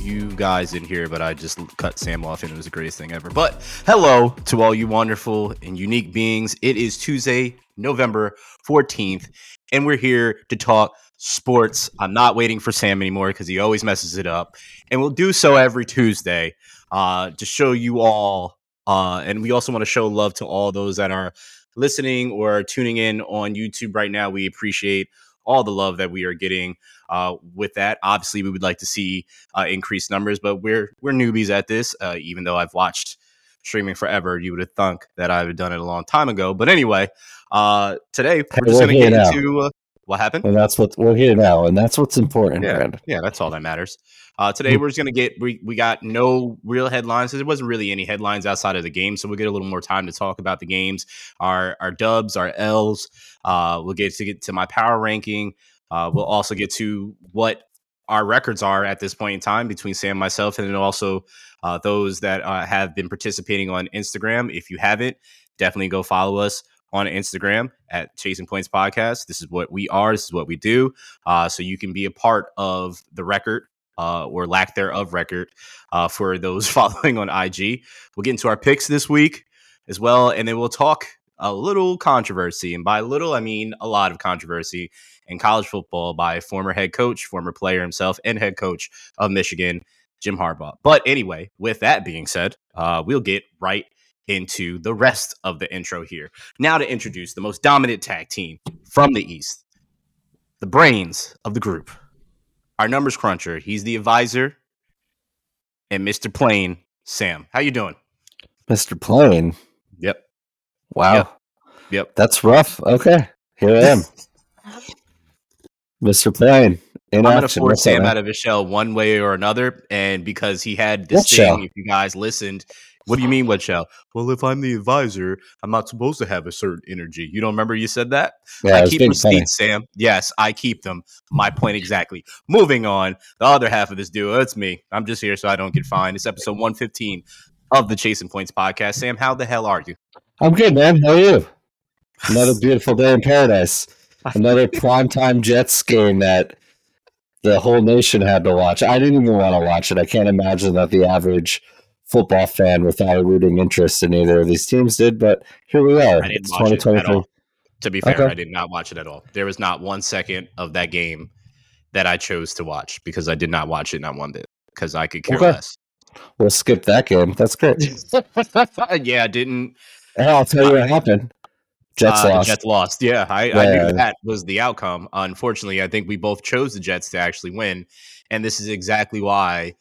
you guys in here, but I just cut Sam off and it was the greatest thing ever. But hello to all you wonderful and unique beings. It is Tuesday, November 14th, and we're here to talk sports. I'm not waiting for Sam anymore because he always messes it up. And we'll do so every Tuesday uh, to show you all. Uh, and we also want to show love to all those that are listening or tuning in on YouTube right now. We appreciate all the love that we are getting uh, with that. Obviously, we would like to see uh, increased numbers, but we're we're newbies at this. Uh, even though I've watched streaming forever, you would have thunk that I would have done it a long time ago. But anyway, uh, today we're just going to get into uh, what happened. And that's what we're here now, and that's what's important, Yeah, Brandon. yeah, that's all that matters. Uh, today we're just gonna get we, we got no real headlines. There wasn't really any headlines outside of the game, so we'll get a little more time to talk about the games, our our dubs, our L's. Uh, we'll get to get to my power ranking. Uh, we'll also get to what our records are at this point in time between Sam myself, and then also uh, those that uh, have been participating on Instagram. If you haven't, definitely go follow us on Instagram at Chasing Points Podcast. This is what we are. This is what we do. Uh, so you can be a part of the record uh, or lack thereof record uh, for those following on IG. We'll get into our picks this week as well, and then we'll talk a little controversy. And by little, I mean a lot of controversy in college football by former head coach, former player himself, and head coach of Michigan, Jim Harbaugh. But anyway, with that being said, uh, we'll get right into the rest of the intro here. Now to introduce the most dominant tag team from the East, the brains of the group, our numbers cruncher. He's the advisor, and Mr. Plain, Sam. How you doing? Mr. Plain. Yep. Wow. Yep. Yep. That's rough. Okay. Here I am. Mr. Plain. In I'm gonna action. force Sam out of his shell one way or another, and because he had this What thing, shell? if you guys listened, what do you mean what shell? Well, if I'm the advisor, I'm not supposed to have a certain energy. You don't remember you said that? Yeah, I keep receipts, Sam. Yes, I keep them. My point exactly. Moving on, the other half of this duo, it's me. I'm just here so I don't get fined. It's episode 115 of the Chasing Points podcast. Sam, how the hell are you? I'm good, man. How are you? Another beautiful day in paradise. Another primetime Jets game that the whole nation had to watch. I didn't even want to watch it. I can't imagine that the average football fan without a rooting interest in either of these teams did, but here we are. I didn't It's watch it 2023. To be fair, Okay. I did not watch it at all. There was not one second of that game that I chose to watch because I did not watch it not one bit because I could care Okay. less. We'll skip that game. That's great. yeah, I didn't. And I'll tell you what happened. Jets uh, lost. Jets lost. Yeah, I, I knew that was the outcome. Unfortunately, I think we both chose the Jets to actually win, and this is exactly why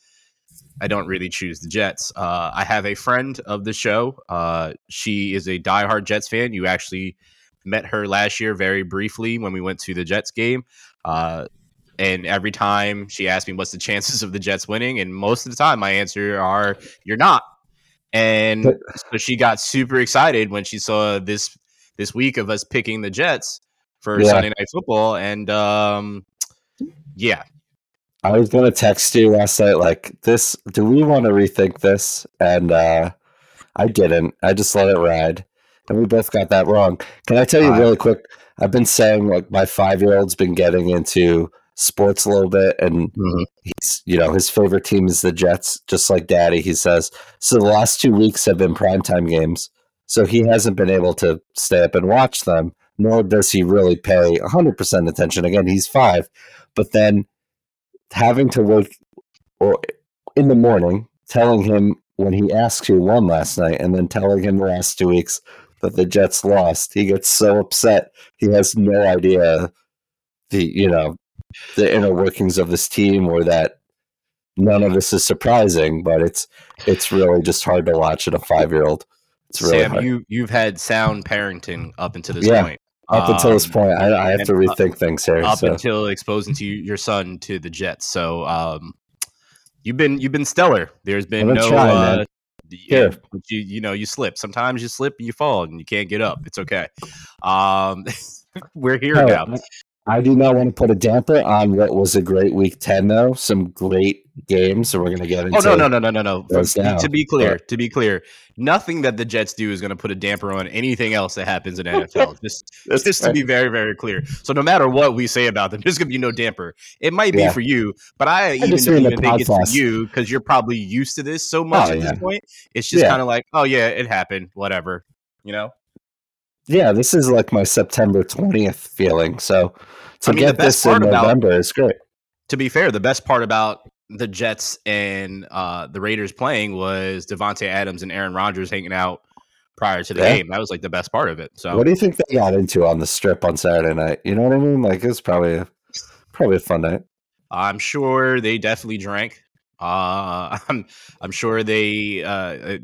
I don't really choose the Jets. Uh, I have a friend of the show. Uh, she is a diehard Jets fan. You actually met her last year very briefly when we went to the Jets game. Uh, and every time she asked me what's the chances of the Jets winning, and most of the time my answer are you're not. And But- so she got super excited when she saw this this week of us picking the Jets for Yeah. Sunday night football. And um, yeah, I was gonna text you last night like this. Do we want to rethink this? And uh, I didn't. I just let it ride, and we both got that wrong. Can I tell you really quick? I've been saying like my five year old's been getting into sports a little bit, and he's you know his favorite team is the Jets, just like Daddy. He says so. The last two weeks have been primetime games, so he hasn't been able to stay up and watch them. Nor does he really pay hundred percent attention. Again, he's five, but then having to wake or in the morning, telling him when he asks who won last night, and then telling him the last two weeks that the Jets lost, he gets so upset. He has no idea the you know the inner workings of this team, or that none of this is surprising. But it's it's really just hard to watch at a five year old. It's really Sam, hard. you you've had sound parenting up until this Yeah. point. Up until this Um, point, I, I have to rethink things here. up so. until exposing to your son to the Jets. So um, you've been you've been stellar. There's been been no trying, uh, yeah, but you you know you slip. Sometimes you slip and you fall and you can't get up. It's okay. Um, we're here No, now. I do not want to put a damper on what was a great week 10, though. Some great games, so we're going to get oh, into. Oh no, no, no, no, no, no. To be clear, to be clear, nothing that the Jets do is going to put a damper on anything else that happens in NFL. just, just to be very, very clear. So no matter what we say about them, there's going to be no damper. It might be yeah. for you, but I, I even don't even think it's for you because you're probably used to this so much oh, at yeah. this point. It's just yeah. kind of like, oh yeah, it happened, whatever, you know. Yeah, this is like my September twentieth feeling. So to I mean, get this in November about, is great. To be fair, the best part about the Jets and uh, the Raiders playing was Davante Adams and Aaron Rodgers hanging out prior to the yeah. game. That was like the best part of it. So, what do you think they got into on the strip on Saturday night? You know what I mean? Like it's probably a, probably a fun night. I'm sure they definitely drank. Uh, I'm I'm sure they uh,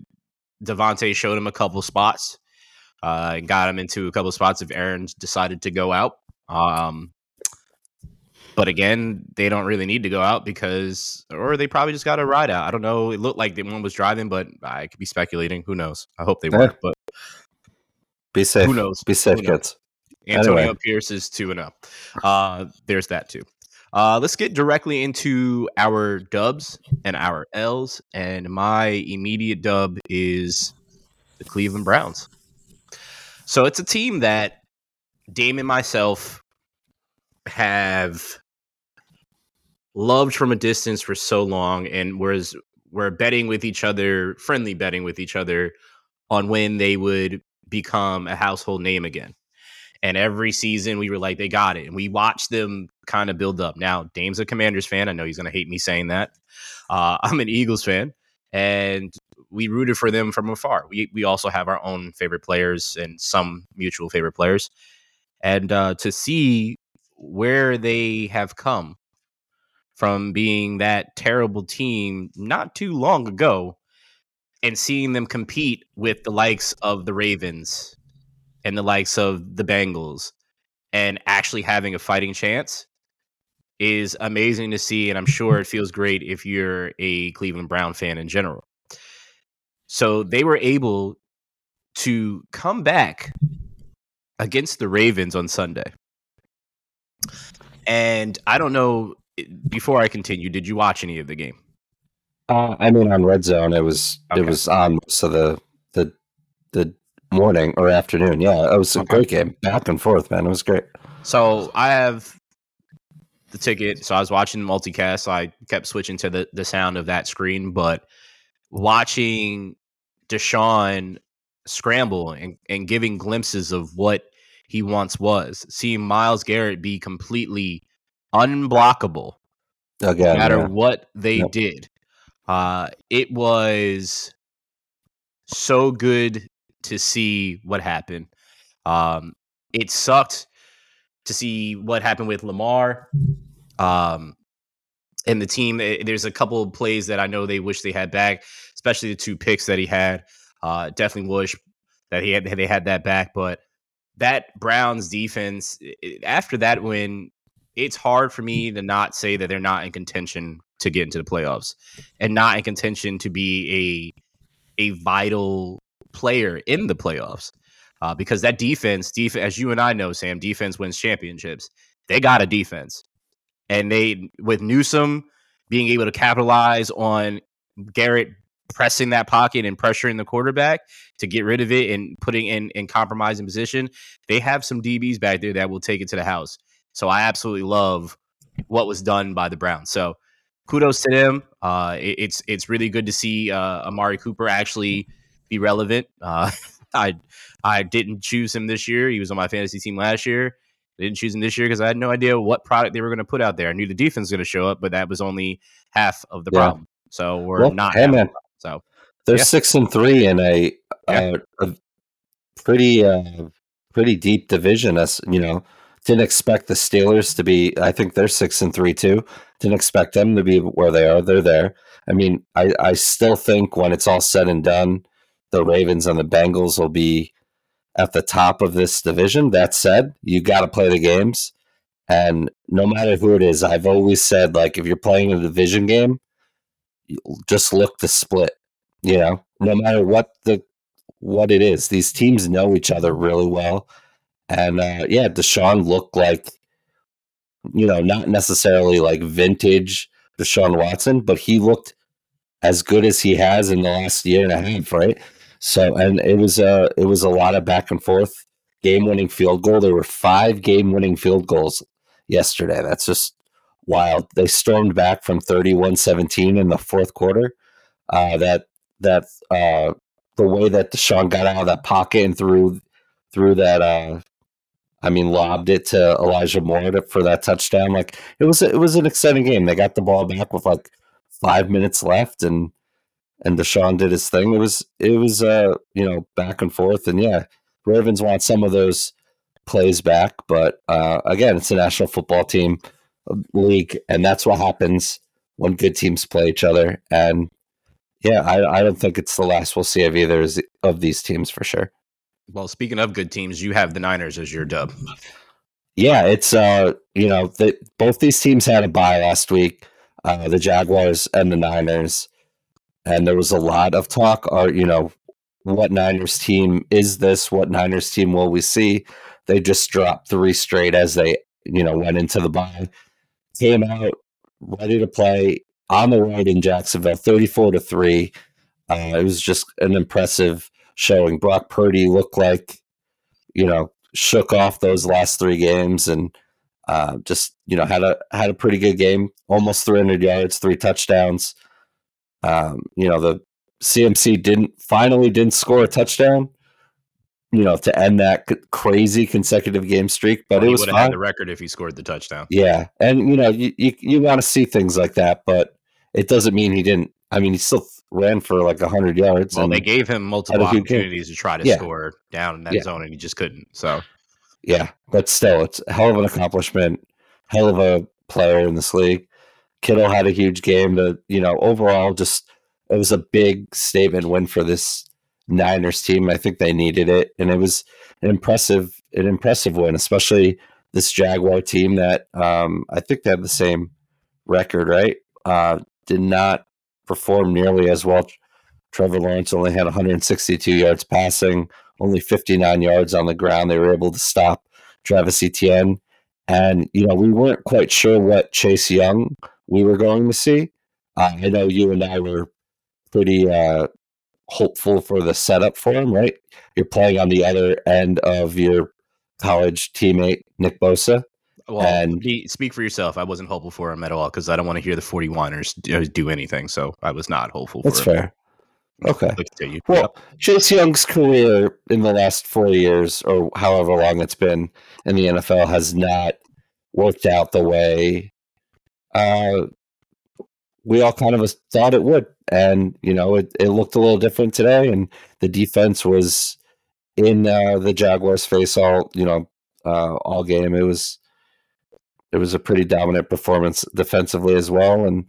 Davante showed him a couple spots uh, and got him into a couple spots if Aaron decided to go out. Um, but again, they don't really need to go out because, or they probably just got a ride out. I don't know. It looked like the one was driving, but I could be speculating. Who knows? I hope they yeah. were, but be safe. Who knows? Be safe, kids. Antonio anyway. Pierce is two and zero. Oh. Uh, there's that too. Uh, let's get directly into our dubs and our L's. And my immediate dub is the Cleveland Browns. So it's a team that Dame and myself have loved from a distance for so long, and whereas we're betting with each other, friendly betting with each other on when they would become a household name again. And every season we were like, they got it. And we watched them kind of build up. Now, Dame's a Commanders fan. I know he's going to hate me saying that. Uh, I'm an Eagles fan. And we rooted for them from afar. We, we also have our own favorite players and some mutual favorite players. And uh, to see where they have come from being that terrible team not too long ago and seeing them compete with the likes of the Ravens and the likes of the Bengals and actually having a fighting chance is amazing to see. And I'm sure it feels great if you're a Cleveland Brown fan in general. So they were able to come back against the Ravens on Sunday. And I don't know before I continue, did you watch any of the game? Uh, I mean, on Red Zone, it was okay. it was on so the the the morning or afternoon. Yeah, it was a okay. great game, back and forth, man. It was great. So I have the ticket, so I was watching the multicast. So I kept switching to the the sound of that screen, but watching Deshaun scramble and, and giving glimpses of what he once was, seeing Myles Garrett be completely unblockable Again, no matter yeah. what they yep. did. Uh, it was so good to see what happened. Um, it sucked to see what happened with Lamar. Um, and the team, eh, there's a couple of plays that I know they wish they had back, especially the two picks that he had. Uh, definitely wish that he had they had that back, but that Browns defense after that win it's hard for me to not say that they're not in contention to get into the playoffs and not in contention to be a a vital player in the playoffs. Uh, because that defense, defense, as you and I know, Sam, defense wins championships. They got a defense, and they with Newsome being able to capitalize on Garrett pressing that pocket and pressuring the quarterback to get rid of it and putting in in compromising position. They have some DBs back there that will take it to the house. So I absolutely love what was done by the Browns. So kudos to them. Uh, it, it's it's really good to see uh, Amari Cooper actually be relevant. Uh, I I didn't choose him this year. He was on my fantasy team last year. I didn't choose him this year because I had no idea what product they were going to put out there. I knew the defense was going to show up, but that was only half of the yeah. problem. So we're well, not. Hey man, so they're yeah. six and three in a, yeah. a, a pretty uh, pretty deep division. As you know, didn't expect the Steelers to be. I think they're six and three too. Didn't expect them to be where they are. They're there. I mean, I, I still think when it's all said and done, the Ravens and the Bengals will be at the top of this division. That said, you got to play the games, and no matter who it is, I've always said like if you're playing a division game, just look the split. You know, no matter what the what it is, these teams know each other really well and uh, yeah, Deshaun looked like, you know, not necessarily like vintage, Deshaun Watson, but he looked as good as he has in the last year and a half, right? So, and it was a it was a lot of back and forth, game winning field goal. There were five game winning field goals yesterday. That's just wild. They stormed back from 31-17 in the fourth quarter. Uh, that that uh, the way that Deshaun got out of that pocket and threw through that uh, I mean, lobbed it to Elijah Moore for that touchdown. Like it was, it was an exciting game. They got the ball back with like five minutes left, and and Deshaun did his thing. It was, it was, uh, you know, back and forth, and yeah, Ravens want some of those plays back, but uh, again, it's a national football team uh, league, and that's what happens when good teams play each other. And yeah, I, I don't think it's the last we'll see of either of these teams for sure. Well, speaking of good teams, you have the Niners as your dub. Yeah, it's uh, you know, the, both these teams had a bye last week, uh, the Jaguars and the Niners, and there was a lot of talk. Or you know, what Niners team is this? What Niners team will we see? They just dropped three straight as they you know went into the bye, came out ready to play on the road in Jacksonville, thirty-four to three. Uh, it was just an impressive showing. Brock Purdy looked like, you know, shook off those last three games and uh, just you know had a had a pretty good game, almost 300 yards, three touchdowns. Um, you know the CMC didn't finally didn't score a touchdown. You know to end that c- crazy consecutive game streak, but well, it was fine. The record if he scored the touchdown. Yeah, and you know you you, you want to see things like that, but it doesn't mean he didn't. I mean, he still ran for like hundred yards. Well, they gave him multiple opportunities to try to yeah. score down in that yeah. zone, and he just couldn't. So, yeah, but still, it's a hell of an accomplishment. Hell of a player in this league. Kittle had a huge game. To you know, overall, just it was a big statement win for this Niners team. I think they needed it, and it was an impressive, an impressive win, especially this Jaguar team that um, I think they have the same record, right? Uh, did not perform nearly as well. Trevor Lawrence only had 162 yards passing, only 59 yards on the ground. They were able to stop Travis Etienne. And, you know, we weren't quite sure what Chase Young we were going to see. Uh, I know you and I were pretty uh, hopeful for the setup for him, right? You're playing on the other end of your college teammate, Nick Bosa. Well, and be, speak for yourself. I wasn't hopeful for him at all because I don't want to hear the 41ers do, do anything. So I was not hopeful That's for fair. Okay. Continue. Well, yep. Chase Young's career in the last four years, or however long it's been in the NFL, has not worked out the way uh, we all kind of thought it would. And, you know, it, it looked a little different today. And the defense was in uh, the Jaguars' face all, you know, uh, all game. It was it was a pretty dominant performance defensively as well. And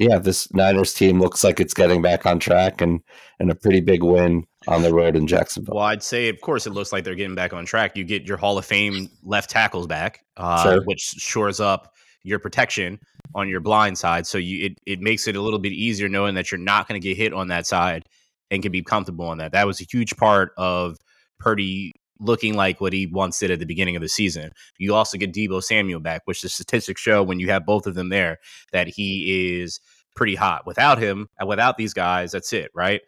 yeah, this Niners team looks like it's getting back on track and and a pretty big win on the road in Jacksonville. Well, I'd say, of course, it looks like they're getting back on track. You get your Hall of Fame left tackles back, uh, sure. which shores up your protection on your blind side. So you it, it makes it a little bit easier knowing that you're not going to get hit on that side and can be comfortable on that. That was a huge part of Purdy looking like what he once did at the beginning of the season. You also get Deebo Samuel back, which the statistics show when you have both of them there that he is pretty hot. Without him, and without these guys, that's it, right?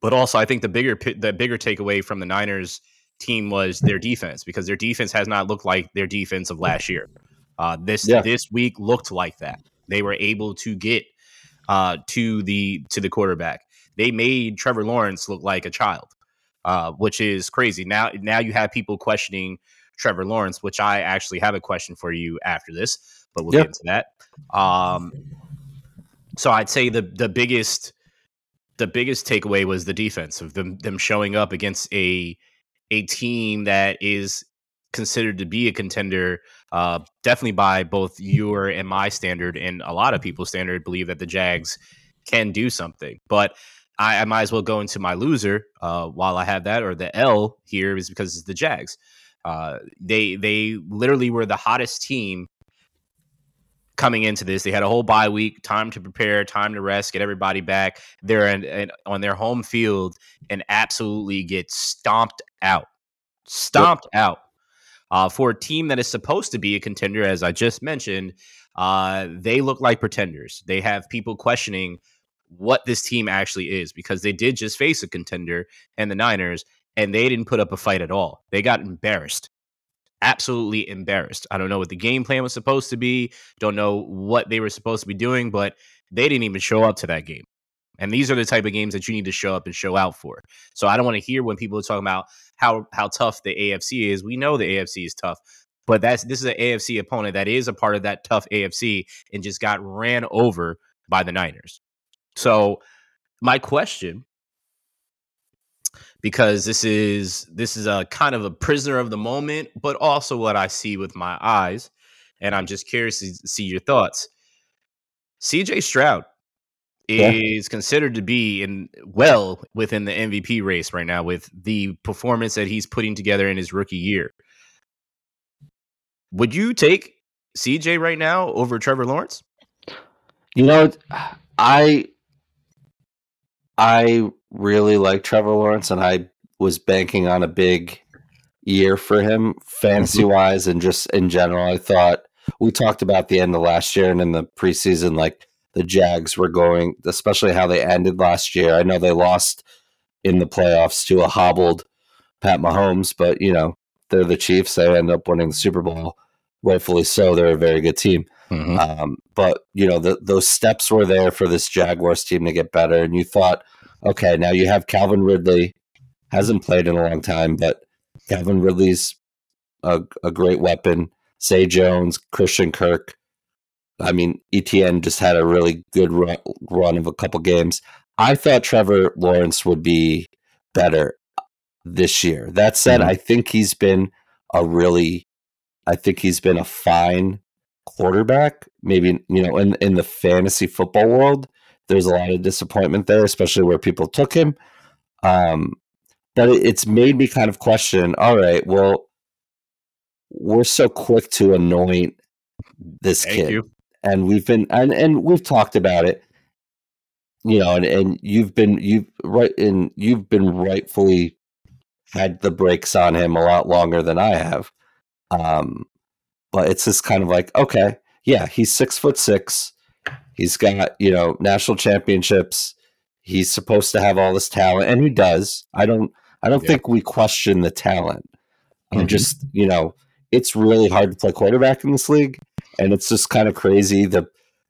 But also, I think the bigger the bigger takeaway from the Niners team was their defense because their defense has not looked like their defense of last year. Uh, this yeah. this week looked like that. They were able to get uh, to the to the quarterback. They made Trevor Lawrence look like a child uh, which is crazy. Now, now you have people questioning Trevor Lawrence, which I actually have a question for you after this, but we'll yep. get into that. Um, so I'd say the the biggest the biggest takeaway was the defense of them them showing up against a a team that is considered to be a contender, uh, definitely by both your and my standard, and a lot of people's standard, believe that the Jags can do something. But I, I might as well go into my loser uh, while I have that, or the L here is because it's the Jags. Uh, they they literally were the hottest team coming into this. They had a whole bye week, time to prepare, time to rest, get everybody back. They're in, in, on their home field and absolutely get stomped out, stomped yep. out Uh, for a team that is supposed to be a contender, as I just mentioned, uh, they look like pretenders. They have people questioning what this team actually is because they did just face a contender and the Niners, and they didn't put up a fight at all. They got embarrassed. Absolutely embarrassed. I don't know what the game plan was supposed to be. Don't know what they were supposed to be doing, but they didn't even show up to that game. And these are the type of games that you need to show up and show out for. So I don't want to hear when people are talking about how how tough the AFC is. We know the AFC is tough, but that's this is an AFC opponent that is a part of that tough AFC and just got ran over by the Niners. So my question because this is this is a kind of a prisoner of the moment, but also what I see with my eyes, and I'm just curious to see your thoughts. CJ Stroud yeah. is considered to be in well within the MVP race right now with the performance that he's putting together in his rookie year. Would you take CJ right now over Trevor Lawrence? You know, I I really like Trevor Lawrence and I was banking on a big year for him fantasy wise mm-hmm. and just in general. I thought we talked about the end of last year and in the preseason like the Jags were going, especially how they ended last year. I know they lost in the playoffs to a hobbled Pat Mahomes, but you know they're the Chiefs. They end up winning the Super Bowl, rightfully so. They're a very good team. Mm-hmm. Um, but you know the, those steps were there for this Jaguars team to get better, and you thought, okay, now you have Calvin Ridley, hasn't played in a long time, but Calvin Ridley's a, a great weapon. Zay Jones, Christian Kirk, I mean, Etienne just had a really good run, run of a couple games. I thought Trevor Lawrence would be better this year. That said, mm-hmm. I think he's been a really, I think he's been a fine quarterback. Maybe you know, in in the fantasy football world, there's a lot of disappointment there, especially where people took him. Um, but it, it's made me kind of question. All right, well, we're so quick to anoint this Thank kid. You and we've been and and we've talked about it you know and, and you've been you've right and you've been rightfully had the brakes on him a lot longer than i have um but it's just kind of like okay yeah he's six foot six he's got you know national championships he's supposed to have all this talent and he does i don't i don't yeah. think we question the talent i'm mm-hmm. just you know it's really hard to play quarterback in this league and it's just kind of crazy the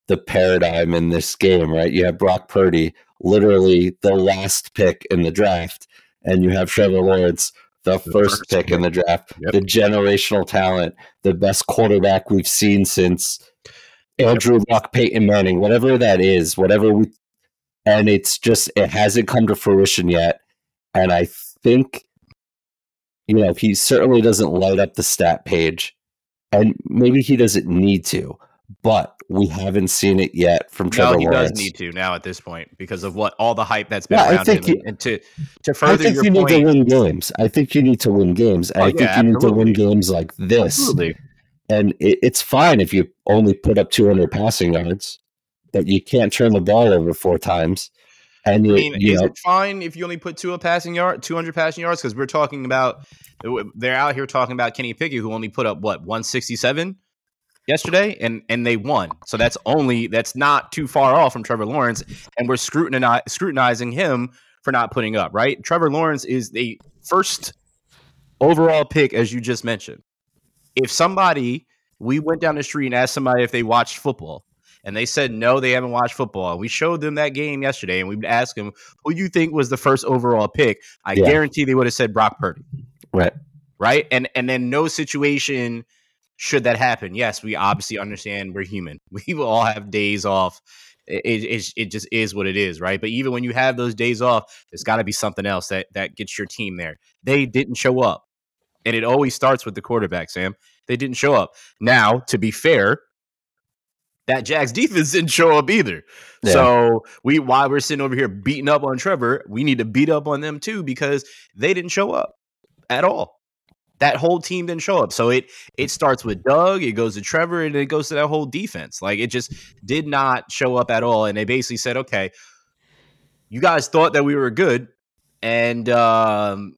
the paradigm in this game, right? You have Brock Purdy, literally the last pick in the draft, and you have Trevor Lawrence, the, the first, first, pick in the draft, yep. the generational talent, the best quarterback we've seen since Andrew Luck, Peyton Manning, whatever that is, whatever we, and it's just it hasn't come to fruition yet, and I think. You know, he certainly doesn't light up the stat page. And maybe he doesn't need to, but we haven't seen it yet from Trevor no, he Lawrence. does need to now at this point because of what all the hype that's been yeah, around I think him. You, and to to further I think your you point, need to win games. I think you need to win games. Oh, I think yeah, you need to win games like this. Absolutely. And it, it's fine if you only put up 200 passing yards, but you can't turn the ball over four times. And you, I mean, you is know, it fine if you only put two a passing yard, 200 passing yards? Because we're talking about they're out here talking about Kenny Pickett, who only put up what 167 yesterday, and and they won. So that's only that's not too far off from Trevor Lawrence, and we're scrutinizing scrutinizing him for not putting up. Right, Trevor Lawrence is the first overall pick, as you just mentioned. If somebody we went down the street and asked somebody if they watched football, and they said no, they haven't watched football. We showed them that game yesterday, and we would ask them who you think was the first overall pick. I yeah. guarantee they would have said Brock Purdy. Right. Right. And and then no situation should that happen. Yes, we mm-hmm. obviously understand we're human. We will all have days off. It, it, it just is what it is, right? But even when you have those days off, there's got to be something else that that gets your team there. They didn't show up, and it always starts with the quarterback. Sam, they didn't show up. Now, to be fair, that Jags defense didn't show up either. Yeah. So we while we're sitting over here beating up on Trevor, we need to beat up on them too because they didn't show up at all. That whole team didn't show up. So it it starts with Doug, it goes to Trevor, and it goes to that whole defense. Like it just did not show up at all. And they basically said, okay, you guys thought that we were good, and um,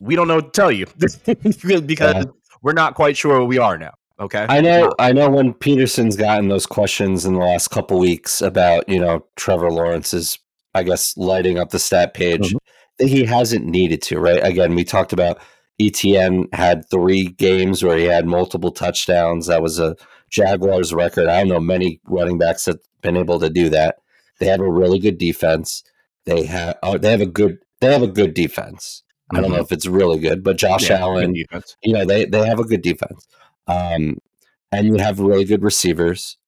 we don't know what to tell you because yeah. we're not quite sure where we are now. Okay. I know I know when Pederson's gotten those questions in the last couple weeks about, you know, Trevor Lawrence's I guess lighting up the stat page, mm-hmm. he hasn't needed to, right? Again, we talked about Etienne had three games where he had multiple touchdowns. That was a Jaguars record. I don't know many running backs that been able to do that. They have a really good defense. They have oh, they have a good they have a good defense. I don't know mm-hmm. if it's really good, but Josh yeah, Allen, you know, they they have a good defense. Um, and you have really good receivers,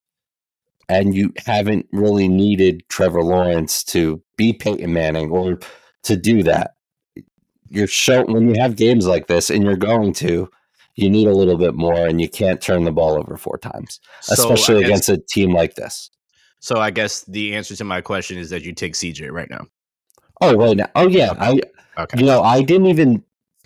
and you haven't really needed Trevor Lawrence to be Peyton Manning or to do that. You're show when you have games like this, and you're going to, you need a little bit more, and you can't turn the ball over four times, so especially against a team like this. So I guess the answer to my question is that you take CJ right now. Oh, right now. Oh, yeah. I, okay. You know, I didn't even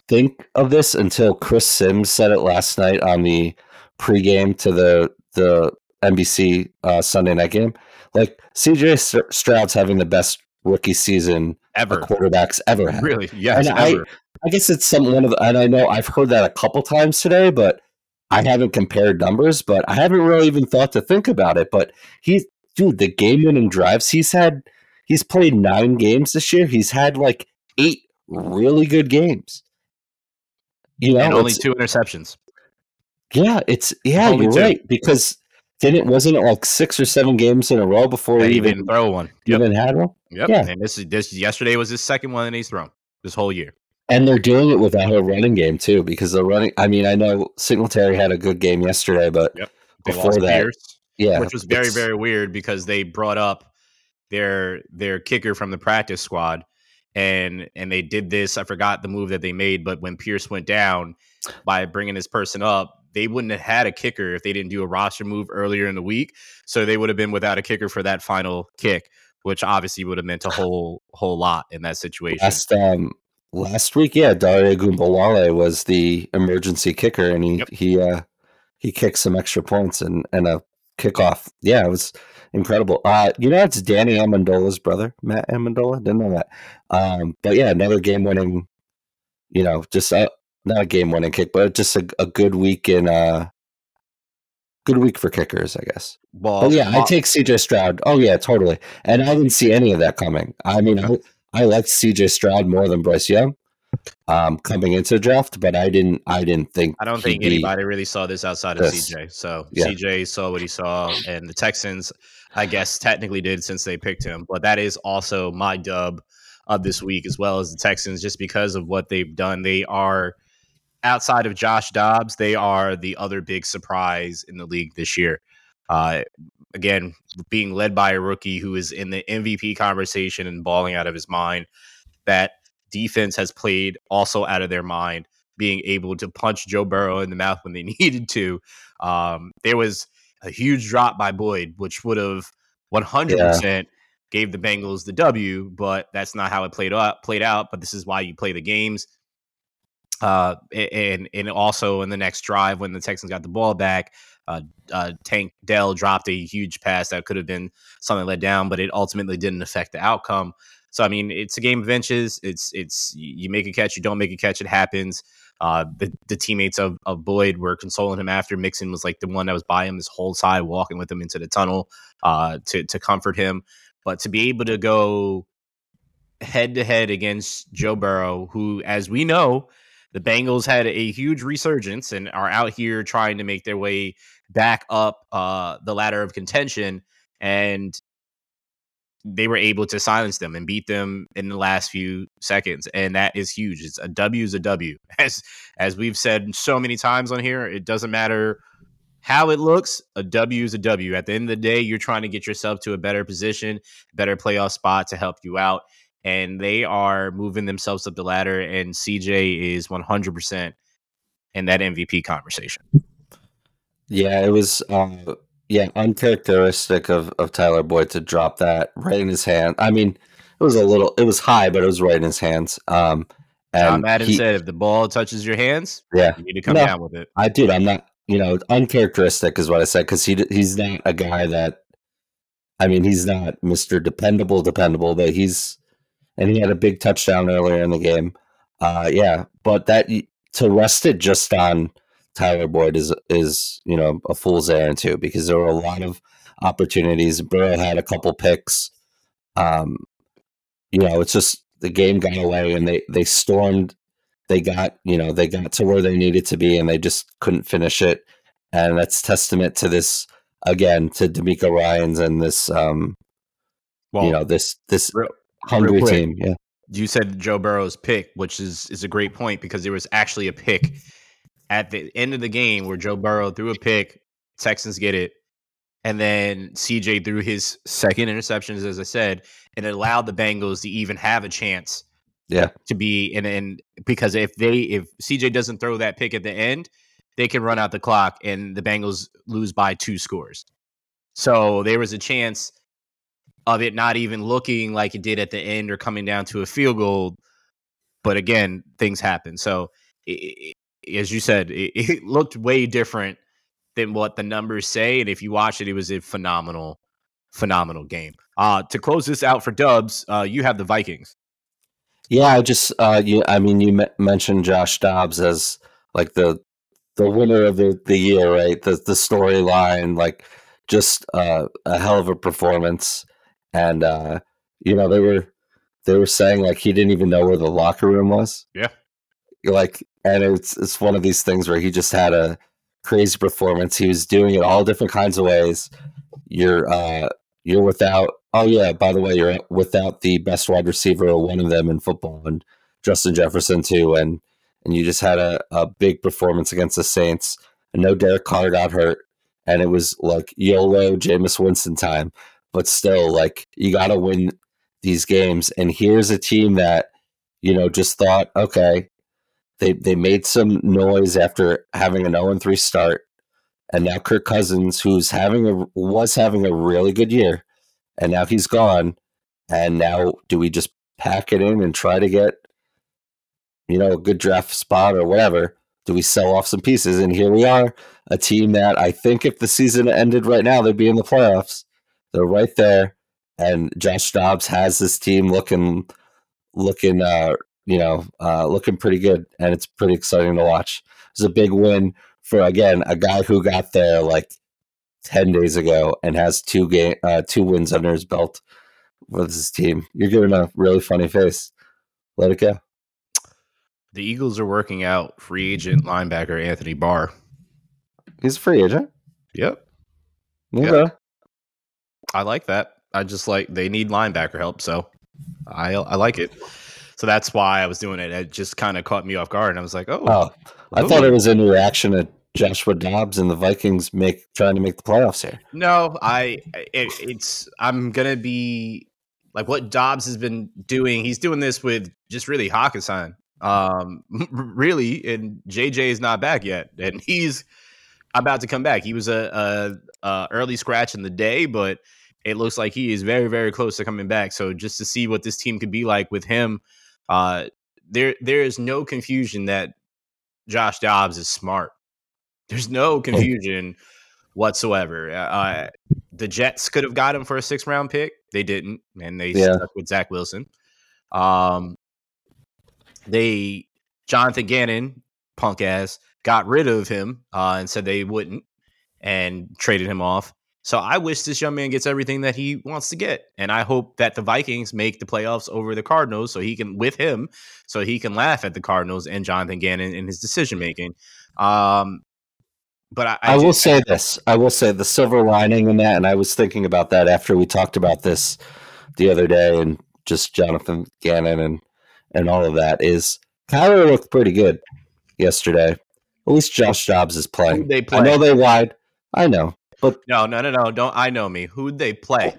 think of this until Chris Simms said it last night on the pregame to the the NBC uh, Sunday night game. Like CJ Stroud's having the best rookie season ever quarterbacks ever had. Really? Yes. And I, I guess it's some one of the, and I know I've heard that a couple times today, but I haven't compared numbers, but I haven't really even thought to think about it. But he, dude, the game winning drives he's had, he's played nine games this year. He's had like eight really good games. You know, and only two interceptions. Yeah, it's yeah, only you're two. right because didn't it wasn't like six or seven games in a row before he even, even throw one? Yep. Even had one. Yep. Yeah, and this is this yesterday was his second one that he's thrown this whole year. And they're doing it without a running game too, because the running. I mean, I know Singletary had a good game yesterday, but yep. before that, Pierce, yeah, which was very very weird because they brought up their their kicker from the practice squad, and and they did this. I forgot the move that they made, but when Pierce went down by bringing this person up, they wouldn't have had a kicker if they didn't do a roster move earlier in the week. So they would have been without a kicker for that final kick, which obviously would have meant a whole whole lot in that situation. Last um last week, yeah, Dare Ogunbowale was the emergency kicker, and he yep. he uh he kicked some extra points and and a kickoff. Yeah, it was incredible. Uh, you know, it's Danny Amendola's brother, Matt Amendola. Didn't know that. Um, but yeah, another game winning. You know, just uh, not a game winning kick, but just a, a good week in uh good week for kickers, I guess. Well, but yeah, I take CJ Stroud. Oh yeah, totally. And I didn't see any of that coming. I mean, I, I liked CJ Stroud more than Bryce Young um, coming into the draft, but I didn't. I didn't think. I don't think anybody really saw this outside of this. CJ. So yeah. CJ saw what he saw, and the Texans, I guess, technically did since they picked him. But that is also my dub of this week, as well as the Texans, just because of what they've done. They are outside of Josh Dobbs, they are the other big surprise in the league this year. Uh, again, being led by a rookie who is in the MVP conversation and balling out of his mind. That defense has played also out of their mind, being able to punch Joe Burrow in the mouth when they needed to. Um, there was a huge drop by Boyd, which would have 100% yeah. gave the Bengals the W, but that's not how it played out. Played out, but this is why you play the games. Uh, and and also in the next drive when the Texans got the ball back, uh, uh, Tank Dell dropped a huge pass that could have been something let down, but it ultimately didn't affect the outcome. So I mean, it's a game of inches. It's it's you make a catch, you don't make a catch, it happens. Uh, the the teammates of, of Boyd were consoling him after Mixon was like the one that was by him this whole side, walking with him into the tunnel uh, to to comfort him. But to be able to go head to head against Joe Burrow, who, as we know, the Bengals had a huge resurgence and are out here trying to make their way back up uh, the ladder of contention. And they were able to silence them and beat them in the last few seconds. And that is huge. It's a W is a W. As as we've said so many times on here, it doesn't matter how it looks, a W is a W. At the end of the day, you're trying to get yourself to a better position, better playoff spot to help you out and they are moving themselves up the ladder. And CJ is 100% in that MVP conversation. Yeah, it was, uh, yeah, uncharacteristic of, of Tyler Boyd to drop that right in his hand. I mean, it was a little, it was high, but it was right in his hands. Um, and John Madden he, said, if the ball touches your hands, yeah, you need to come no, down with it. I did. I'm not, you know, uncharacteristic is what I said because he he's not a guy that. I mean, he's not Mr. Dependable, dependable, but he's and he had a big touchdown earlier in the game. Uh, yeah, but that to rest it just on Tyler Boyd is is you know a fool's errand too because there were a lot of opportunities. Burrow had a couple picks. Um, you know, it's just the game got away and they they stormed. They got you know they got to where they needed to be and they just couldn't finish it. And that's testament to this again to DeMeco Ryans and this um, well, you know this this hungry team. Yeah, you said Joe Burrow's pick, which is is a great point because there was actually a pick at the end of the game where Joe Burrow threw a pick, Texans get it, and then CJ threw his second interceptions, as I said, and it allowed the Bengals to even have a chance. Yeah, to be and and because if they if CJ doesn't throw that pick at the end, they can run out the clock and the Bengals lose by two scores. So there was a chance of it not even looking like it did at the end or coming down to a field goal. But again, things happen. So it, it, as you said, it, it, looked way different than what the numbers say. And if you watch it, it was a phenomenal, phenomenal game. Uh, to close this out for Dubs, uh, you have the Vikings. Yeah, I just, uh, you, I mean, you m- mentioned Josh Dobbs as like the the winner of the, the year, right? The the storyline, like just uh, a hell of a performance and uh, you know they were they were saying like he didn't even know where the locker room was. Yeah, like and it's it's one of these things where he just had a crazy performance. He was doing it all different kinds of ways. You're uh, you're without. Oh yeah, by the way, you're without the best wide receiver or one of them in football, and Justin Jefferson too, and and you just had a, a big performance against the Saints. And no Derek Carr got hurt, and it was like YOLO Jameis Winston time but still, like you got to win these games. And here's a team that you know just thought, okay, they they made some noise after having an 0 3 start, and now Kirk Cousins, who's having a was having a really good year, and now he's gone. And now, do we just pack it in and try to get, you know, a good draft spot or whatever? Do we sell off some pieces? And here we are, a team that I think if the season ended right now, they'd be in the playoffs. They're right there, and Josh Dobbs has this team looking, looking, uh, you know, uh, looking pretty good, and it's pretty exciting to watch. It's a big win for again a guy who got there like ten days ago and has two game, uh, two wins under his belt with his team. You're giving a really funny face. Let it go. The Eagles are working out free agent linebacker Anthony Barr. He's a free agent. Yep. Okay. Yep. I like that. I just like they need linebacker help, so I I like it. So that's why I was doing it. It just kind of caught me off guard, and I was like, "Oh, oh I thought it was in reaction to Joshua Dobbs and the Vikings make trying to make the playoffs here." No, I it, it's I'm gonna be like what Dobbs has been doing. He's doing this with just really Hockenson, um, really, and JJ is not back yet, and he's about to come back. He was a, a early scratch in the day, but it looks like he is very, very close to coming back. So just to see what this team could be like with him, uh, there there is no confusion that Josh Dobbs is smart. There's no confusion whatsoever. Uh, uh, the Jets could have got him for a six round pick. They didn't, and they yeah. stuck with Zach Wilson. Um, they Jonathan Gannon, punk ass, got rid of him uh, and said they wouldn't and traded him off. So I wish this young man gets everything that he wants to get, and I hope that the Vikings make the playoffs over the Cardinals, so he can with him, so he can laugh at the Cardinals and Jonathan Gannon in his decision making. Um, but I, I, I will say this: I will say the silver lining in that, and I was thinking about that after we talked about this the other day, and just Jonathan Gannon and and all of that is Kyler looked pretty good yesterday. At least Josh Dobbs is playing. They play. I know they lied. I know. But no, no, no, no. Don't I know me? Who'd they play?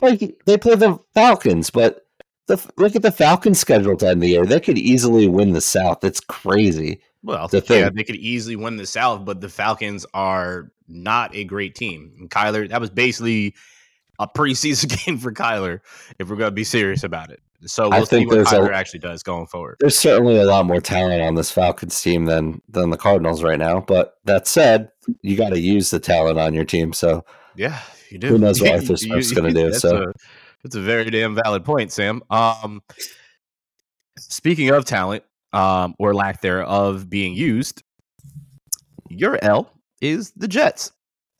Like they play the Falcons, but the, look at the Falcons' schedule to end the year. They could easily win the South. It's crazy. Well, the yeah, they could easily win the South, but the Falcons are not a great team. And Kyler, that was basically a preseason game for Kyler. If we're going to be serious about it, so we'll I think see what Kyler a, actually does going forward. There's certainly a lot more talent on this Falcons team than than the Cardinals right now. But that said, you got to use the talent on your team. So yeah, you do. Who knows what Arthur Smith's going to do? So a, that's a very damn valid point, Sam. Um, speaking of talent, um, or lack thereof being used, your L is the Jets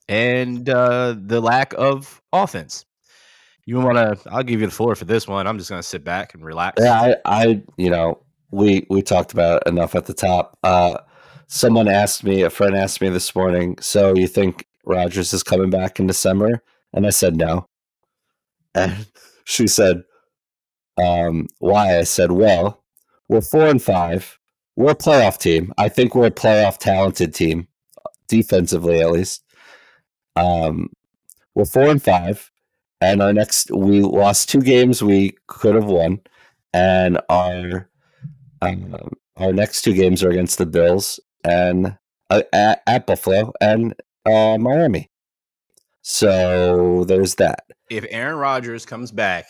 and uh, the lack of offense. You want to? I'll give you the floor for this one. I'm just going to sit back and relax. Yeah, I, I, you know, we we talked about enough at the top. Uh, someone asked me, a friend asked me this morning. So you think Rodgers is coming back in December? And I said no. And she said, um, "Why?" I said, "Well, we're four and five. We're a playoff team. I think we're a playoff talented team, defensively at least. Um, we're four and five, and our next we lost two games we could have won, and our um, our next two games are against the Bills and uh, at, Buffalo and uh, Miami. So there's that. If Aaron Rodgers comes back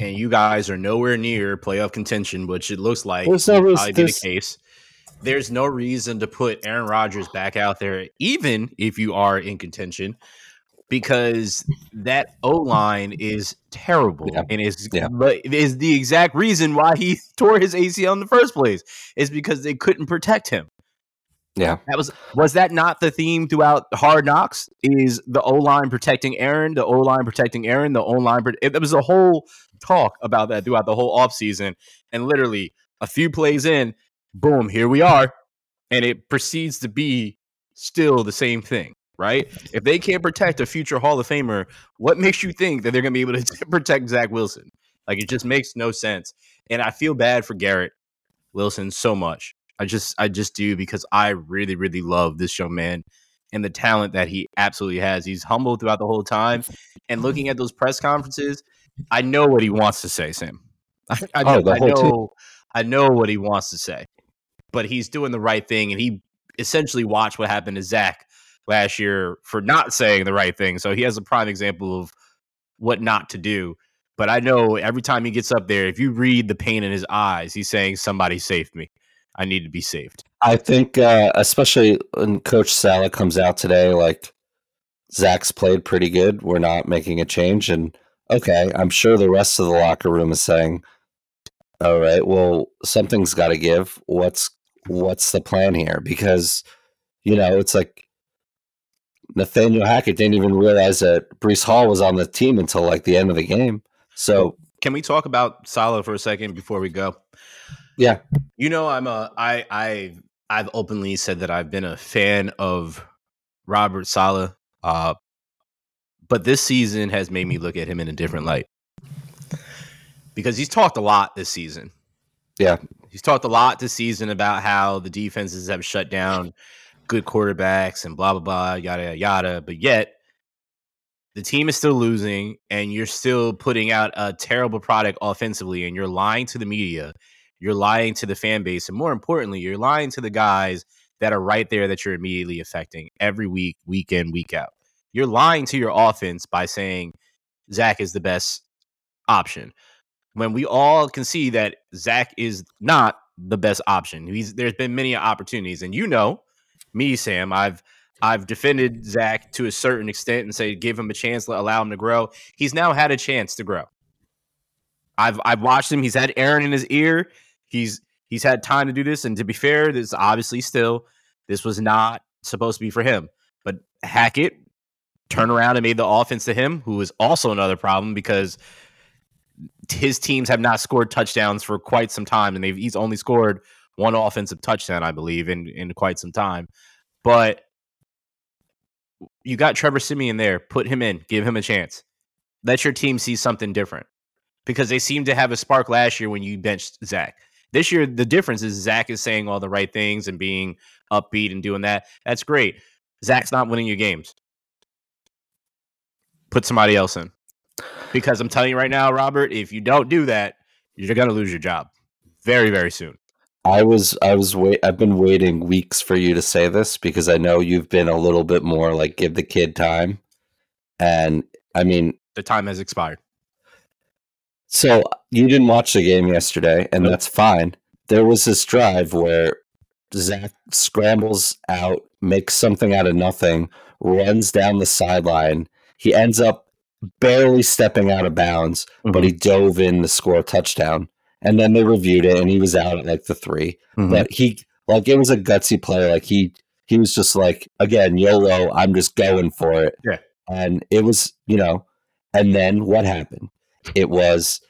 and you guys are nowhere near playoff contention, which it looks like there's no probably be the case, there's no reason to put Aaron Rodgers back out there, even if you are in contention, because that O line is terrible yeah. and is yeah. but is the exact reason why he tore his ACL in the first place is because they couldn't protect him. Yeah, that was was that not the theme throughout Hard Knocks? Is the O line protecting Aaron, the O line protecting Aaron, the O line? It, was a whole talk about that throughout the whole offseason. and literally a few plays in, boom, here we are. And it proceeds to be still the same thing, right? If they can't protect a future Hall of Famer, what makes you think that they're going to be able to protect Zach Wilson? Like, it just makes no sense. And I feel bad for Garrett Wilson so much. I just, I just do because I really, really love this young man and the talent that he absolutely has. He's humble throughout the whole time. And looking at those press conferences, I know what he wants to say, Sam. I, I, oh, I know, I know what he wants to say but he's doing the right thing. And he essentially watched what happened to Zach last year for not saying the right thing. So he has a prime example of what not to do. But I know every time he gets up there, if you read the pain in his eyes, he's saying, Somebody saved me. I need to be saved. I think, uh, especially when Coach Saleh comes out today, like Zach's played pretty good. We're not making a change. And okay, I'm sure the rest of the locker room is saying, all right, well, something's got to give. What's what's the plan here? Because, you know, it's like Nathaniel Hackett didn't even realize that Breece Hall was on the team until like the end of the game. So can we talk about Saleh for a second before we go? Yeah. You know, I'm a I I I've openly said that I've been a fan of Robert Saleh. Uh but this season has made me look at him in a different light. Because he's talked a lot this season. Yeah. He's talked a lot this season about how the defenses have shut down good quarterbacks and blah blah blah yada yada. But yet the team is still losing, and you're still putting out a terrible product offensively, and you're lying to the media, you're lying to the fan base, and more importantly, you're lying to the guys that are right there that you're immediately affecting every week, week in, week out. You're lying to your offense by saying Zach is the best option when we all can see that Zach is not the best option. He's there's been many opportunities, and you know me, Sam. I've I've defended Zach to a certain extent and say give him a chance, allow him to grow. He's now had a chance to grow. I've I've watched him. He's had Aaron in his ear. He's he's had time to do this. And to be fair, this obviously still this was not supposed to be for him. But Hackett turned around and made the offense to him, who is also another problem because his teams have not scored touchdowns for quite some time, and they've he's only scored one offensive touchdown, I believe, in in quite some time. But you got Trevor Siemian there. Put him in. Give him a chance. Let your team see something different because they seemed to have a spark last year when you benched Zach. This year, the difference is Zach is saying all the right things and being upbeat and doing that. That's great. Zach's not winning your games. Put somebody else in. Because I'm telling you right now, Robert, if you don't do that, you're gonna lose your job very, very soon. I was I was wait I've been waiting weeks for you to say this because I know you've been a little bit more like give the kid time. And I mean the time has expired. So you didn't watch the game yesterday, and nope. that's fine. There was this drive where Zach scrambles out, makes something out of nothing, runs down the sideline. He ends up barely stepping out of bounds, mm-hmm. but he dove in to score a touchdown. And then they reviewed it, and he was out at like the 3 mm-hmm. But he like it was a gutsy play. Like he He was just like, again, YOLO, I'm just going for it. Yeah. And it was, you know, and then what happened? It was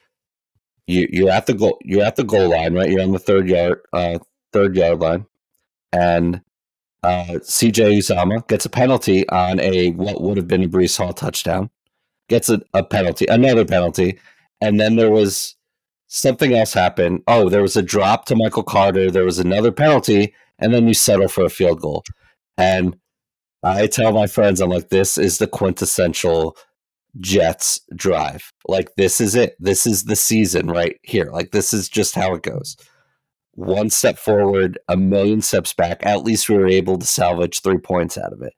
you you're at the goal you're at the goal line, right? You're on the third yard uh third yard line. And uh CJ Uzomah gets a penalty on a what would have been a Breece Hall touchdown. Gets a, a penalty, another penalty. And then there was something else happened. Oh, there was a drop to Michael Carter. There was another penalty, and then you settle for a field goal. And I tell my friends, I'm like, this is the quintessential Jets drive. Like, this is it. This is the season right here. Like, this is just how it goes. One step forward, a million steps back. At least we were able to salvage three points out of it.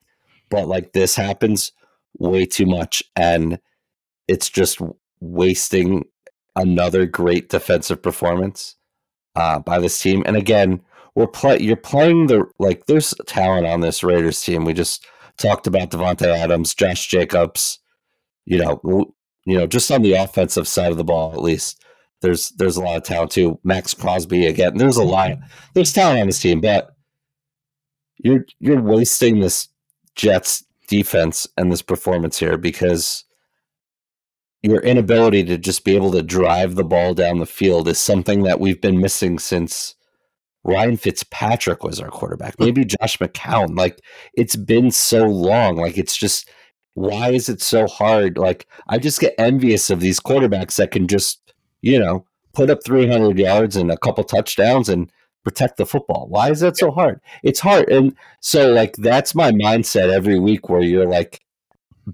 But like, this happens way too much. And it's just wasting another great defensive performance uh, by this team. And again, we're play you're playing the like there's talent on this Raiders team. We just talked about Davante Adams, Josh Jacobs, you know, you know, just on the offensive side of the ball at least. There's there's a lot of talent too. Maxx Crosby again. There's a lot. There's talent on this team, but you're you're wasting this Jets defense and this performance here because your inability to just be able to drive the ball down the field is something that we've been missing since Ryan Fitzpatrick was our quarterback. Maybe Josh McCown. Like it's been so long. Like it's just why is it so hard? Like I just get envious of these quarterbacks that can just, you know, put up 300 yards and a couple touchdowns and protect the football. Why is that so hard? It's hard. And so like that's my mindset every week where you're like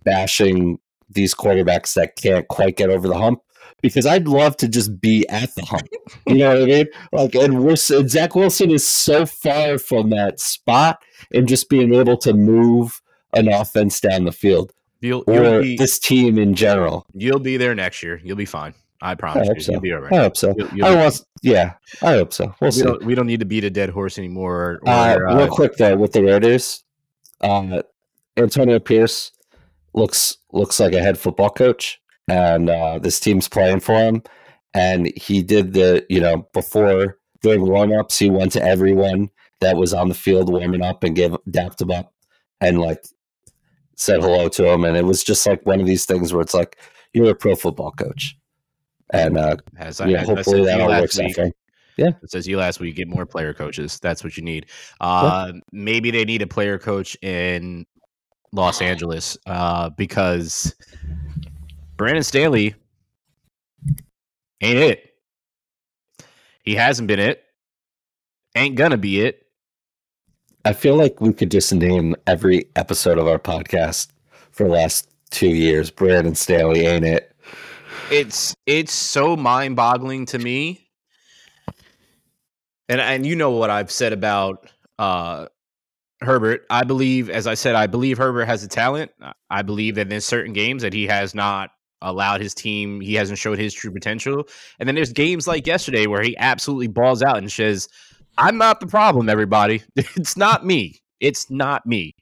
bashing these quarterbacks that can't quite get over the hump because I'd love to just be at the hump. You know what I mean? Like, and we're Zach Wilson is so far from that spot and just being able to move an offense down the field. You'll, you'll or be, this team in general. You'll be there next year. You'll be fine. I promise I you. So. You'll be all right. I hope so. You'll, you'll I want, yeah, I hope so. We'll we see. Don't, we don't need to beat a dead horse anymore. Or, uh, uh, real quick though, with the Raiders, uh, Antonio Pierce looks looks like a head football coach, and uh, this team's playing for him. And he did the you know before during warm ups, he went to everyone that was on the field warming up and gave dapped him up and like said hello to him. And it was just like one of these things where it's like you're a pro football coach, and uh, as I, yeah, hopefully that all works out. Yeah. It says you last week, get more player coaches. That's what you need. Uh, yeah. Maybe they need a player coach in Los Angeles uh, because Brandon Staley ain't it. He hasn't been it. Ain't gonna be it. I feel like we could just name every episode of our podcast for the last two years. Brandon Staley ain't it. It's it's so mind boggling to me. And and you know what I've said about uh Herbert. I believe, as I said, I believe Herbert has a talent. I believe that in certain games that he has not allowed his team, he hasn't showed his true potential. And then there's games like yesterday where he absolutely balls out and says, "I'm not the problem, everybody. it's not me. It's not me."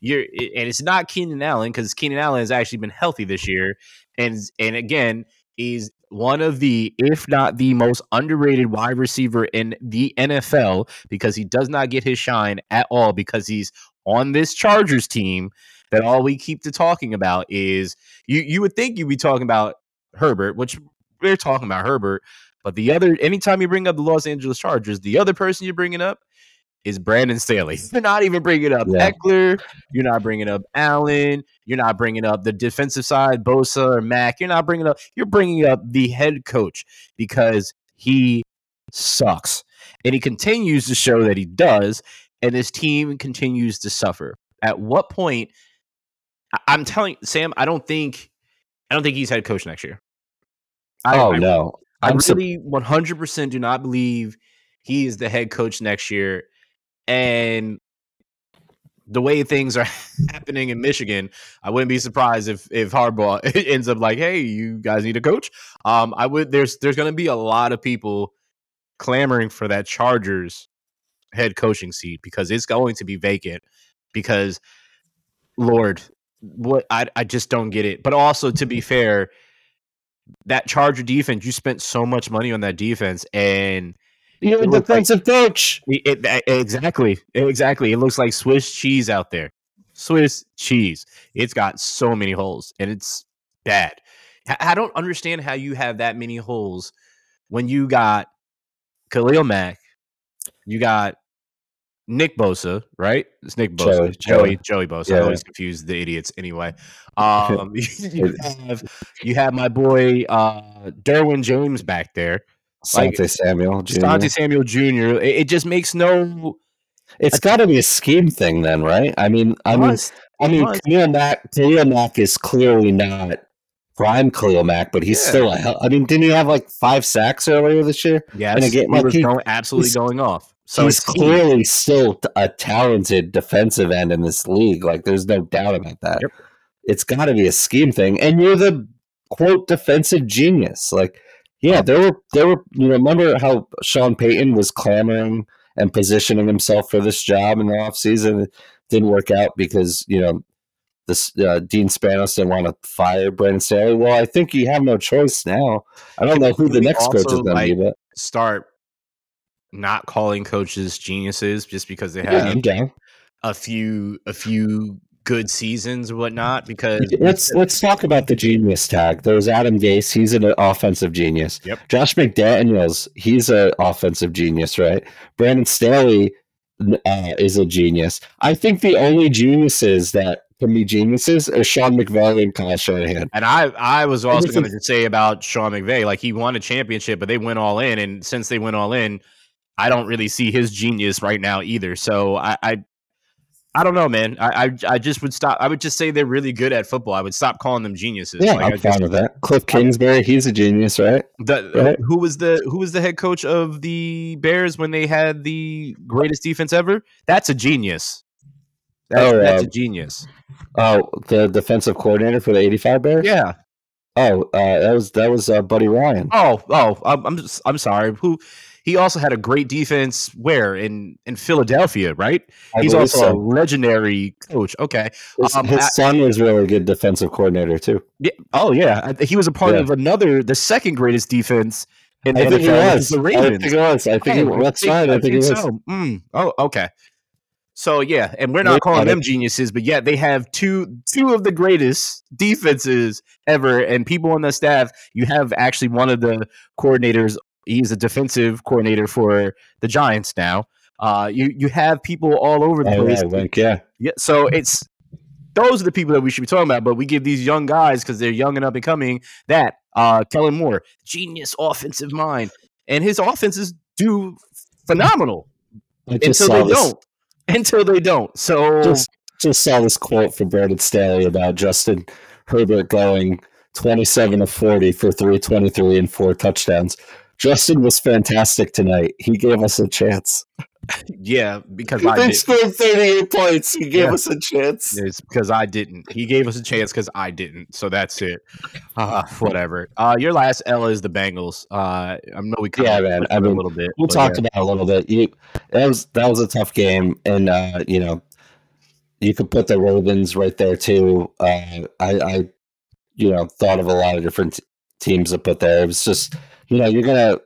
You're, and it's not Keenan Allen because Keenan Allen has actually been healthy this year, and and again, is one of the, if not the most underrated wide receiver in the NFL because he does not get his shine at all because he's on this Chargers team that all we keep to talking about is you you would think you'd be talking about Herbert, which we're talking about Herbert, but the other anytime you bring up the Los Angeles Chargers, the other person you're bringing up is Brandon Staley. You're not even bringing up yeah. Ekeler. You're not bringing up Allen. You're not bringing up the defensive side, Bosa or Mack. You're not bringing up. You're bringing up the head coach because he sucks, and he continues to show that he does, and his team continues to suffer. At what point? I'm telling Sam, I don't think, I don't think he's head coach next year. I, oh I, no, I, I really 100 percent do not believe he is the head coach next year and the way things are happening in Michigan, I wouldn't be surprised if if Harbaugh ends up like, "Hey, you guys need a coach." Um, I would. There's there's going to be a lot of people clamoring for that Chargers head coaching seat because it's going to be vacant. Because, Lord, what I I just don't get it. But also, to be fair, that Charger defense, you spent so much money on that defense, and You're a defensive like, coach. It, it, exactly, exactly. It looks like Swiss cheese out there. Swiss cheese. It's got so many holes, and it's bad. I don't understand how you have that many holes when you got Khalil Mack, you got Nick Bosa, right? It's Nick Bosa, Joey, Joey, Joey Bosa. Yeah. I always confuse the idiots anyway. Um, you have you have my boy uh, Derwin James back there. Sante like, Samuel Jr. Sante Samuel Jr. It, it, just makes no. It's got to be a scheme thing, then, right? I mean, I mean, I mean, Khalil Mack, Khalil Mack is clearly not prime Khalil Mack, but he's yeah. still a hell. I mean, didn't he have like five sacks earlier this year? Yeah, in a game, he was going, absolutely going off. So he's clearly still a talented defensive end in this league. Like, there's no doubt about that. Yep. It's got to be a scheme thing, and you're the quote defensive genius. Like, yeah, there were there were. You know, remember how Sean Payton was clamoring and positioning himself for this job in the offseason? It didn't work out because you know this uh, Dean Spanos didn't want to fire Brandon Staley. Well, I think you have no choice now. I don't know who the next coach is going like, to be, but start not calling coaches geniuses just because they have yeah, a few a few good seasons or whatnot. Because let's let's talk about the genius tag. There's Adam Gase. He's an offensive genius. Yep. Josh McDaniels. He's an offensive genius, right? Brandon Staley uh, is a genius. I think the only geniuses that can be geniuses are Sean McVay and Kyle Shanahan. And I, I was also going to say about Sean McVay, like he won a championship, but they went all in, and since they went all in, I don't really see his genius right now either. So I, I, I don't know, man. I, I, I, just would stop. I would just say they're really good at football. I would stop calling them geniuses. Yeah, like, I'm I fine with that. Cliff Kingsbury, he's a genius, right? The, right? Who was the Who was the head coach of the Bears when they had the greatest defense ever? That's a genius. That's, oh, that's uh, a genius. Oh, the defensive coordinator for the '85 Bears. Yeah. Oh, uh, that was that was uh, Buddy Ryan. Oh, oh, I'm just, I'm sorry. Who he also had a great defense where in in Philadelphia, right? I He's also so. a legendary coach. Okay, his, um, his son was really a good defensive coordinator too. Yeah. Oh yeah, he was a part yeah. of another, the second greatest defense in I think NFL. was. The Ravens. I think it was. I think oh, that's fine. I, I think, it was. So. Mm. Oh, okay. So yeah, and we're not calling them geniuses, but yet they have two two of the greatest defenses ever, and people on the staff. You have actually one of the coordinators he's a defensive coordinator for the Giants now. Uh, you you have people all over the place. Right, yeah, yeah. So it's those are the people that we should be talking about. But we give these young guys because they're young and up and coming that uh, Kellen Moore, genius offensive mind, and his offenses do phenomenal until they this. don't. Until they don't. So just just saw this quote from Brandon Staley about Justin Herbert going 27 to 40 for 323 and four touchdowns. Justin was fantastic tonight. He gave us a chance. Yeah, because I they scored 38 points. He gave yeah. us a chance. It's because I didn't. He gave us a chance because I didn't. So that's it. Uh, whatever. Uh, your last L is the Bengals. Uh, I know we yeah, man. I mean, a little bit. We'll talk yeah. about a little bit. You, that was that was a tough game, and uh, you know, you could put the Ravens right there too. Uh, I, I, you know, thought of a lot of different t- teams to put there. It was just you know, you're gonna.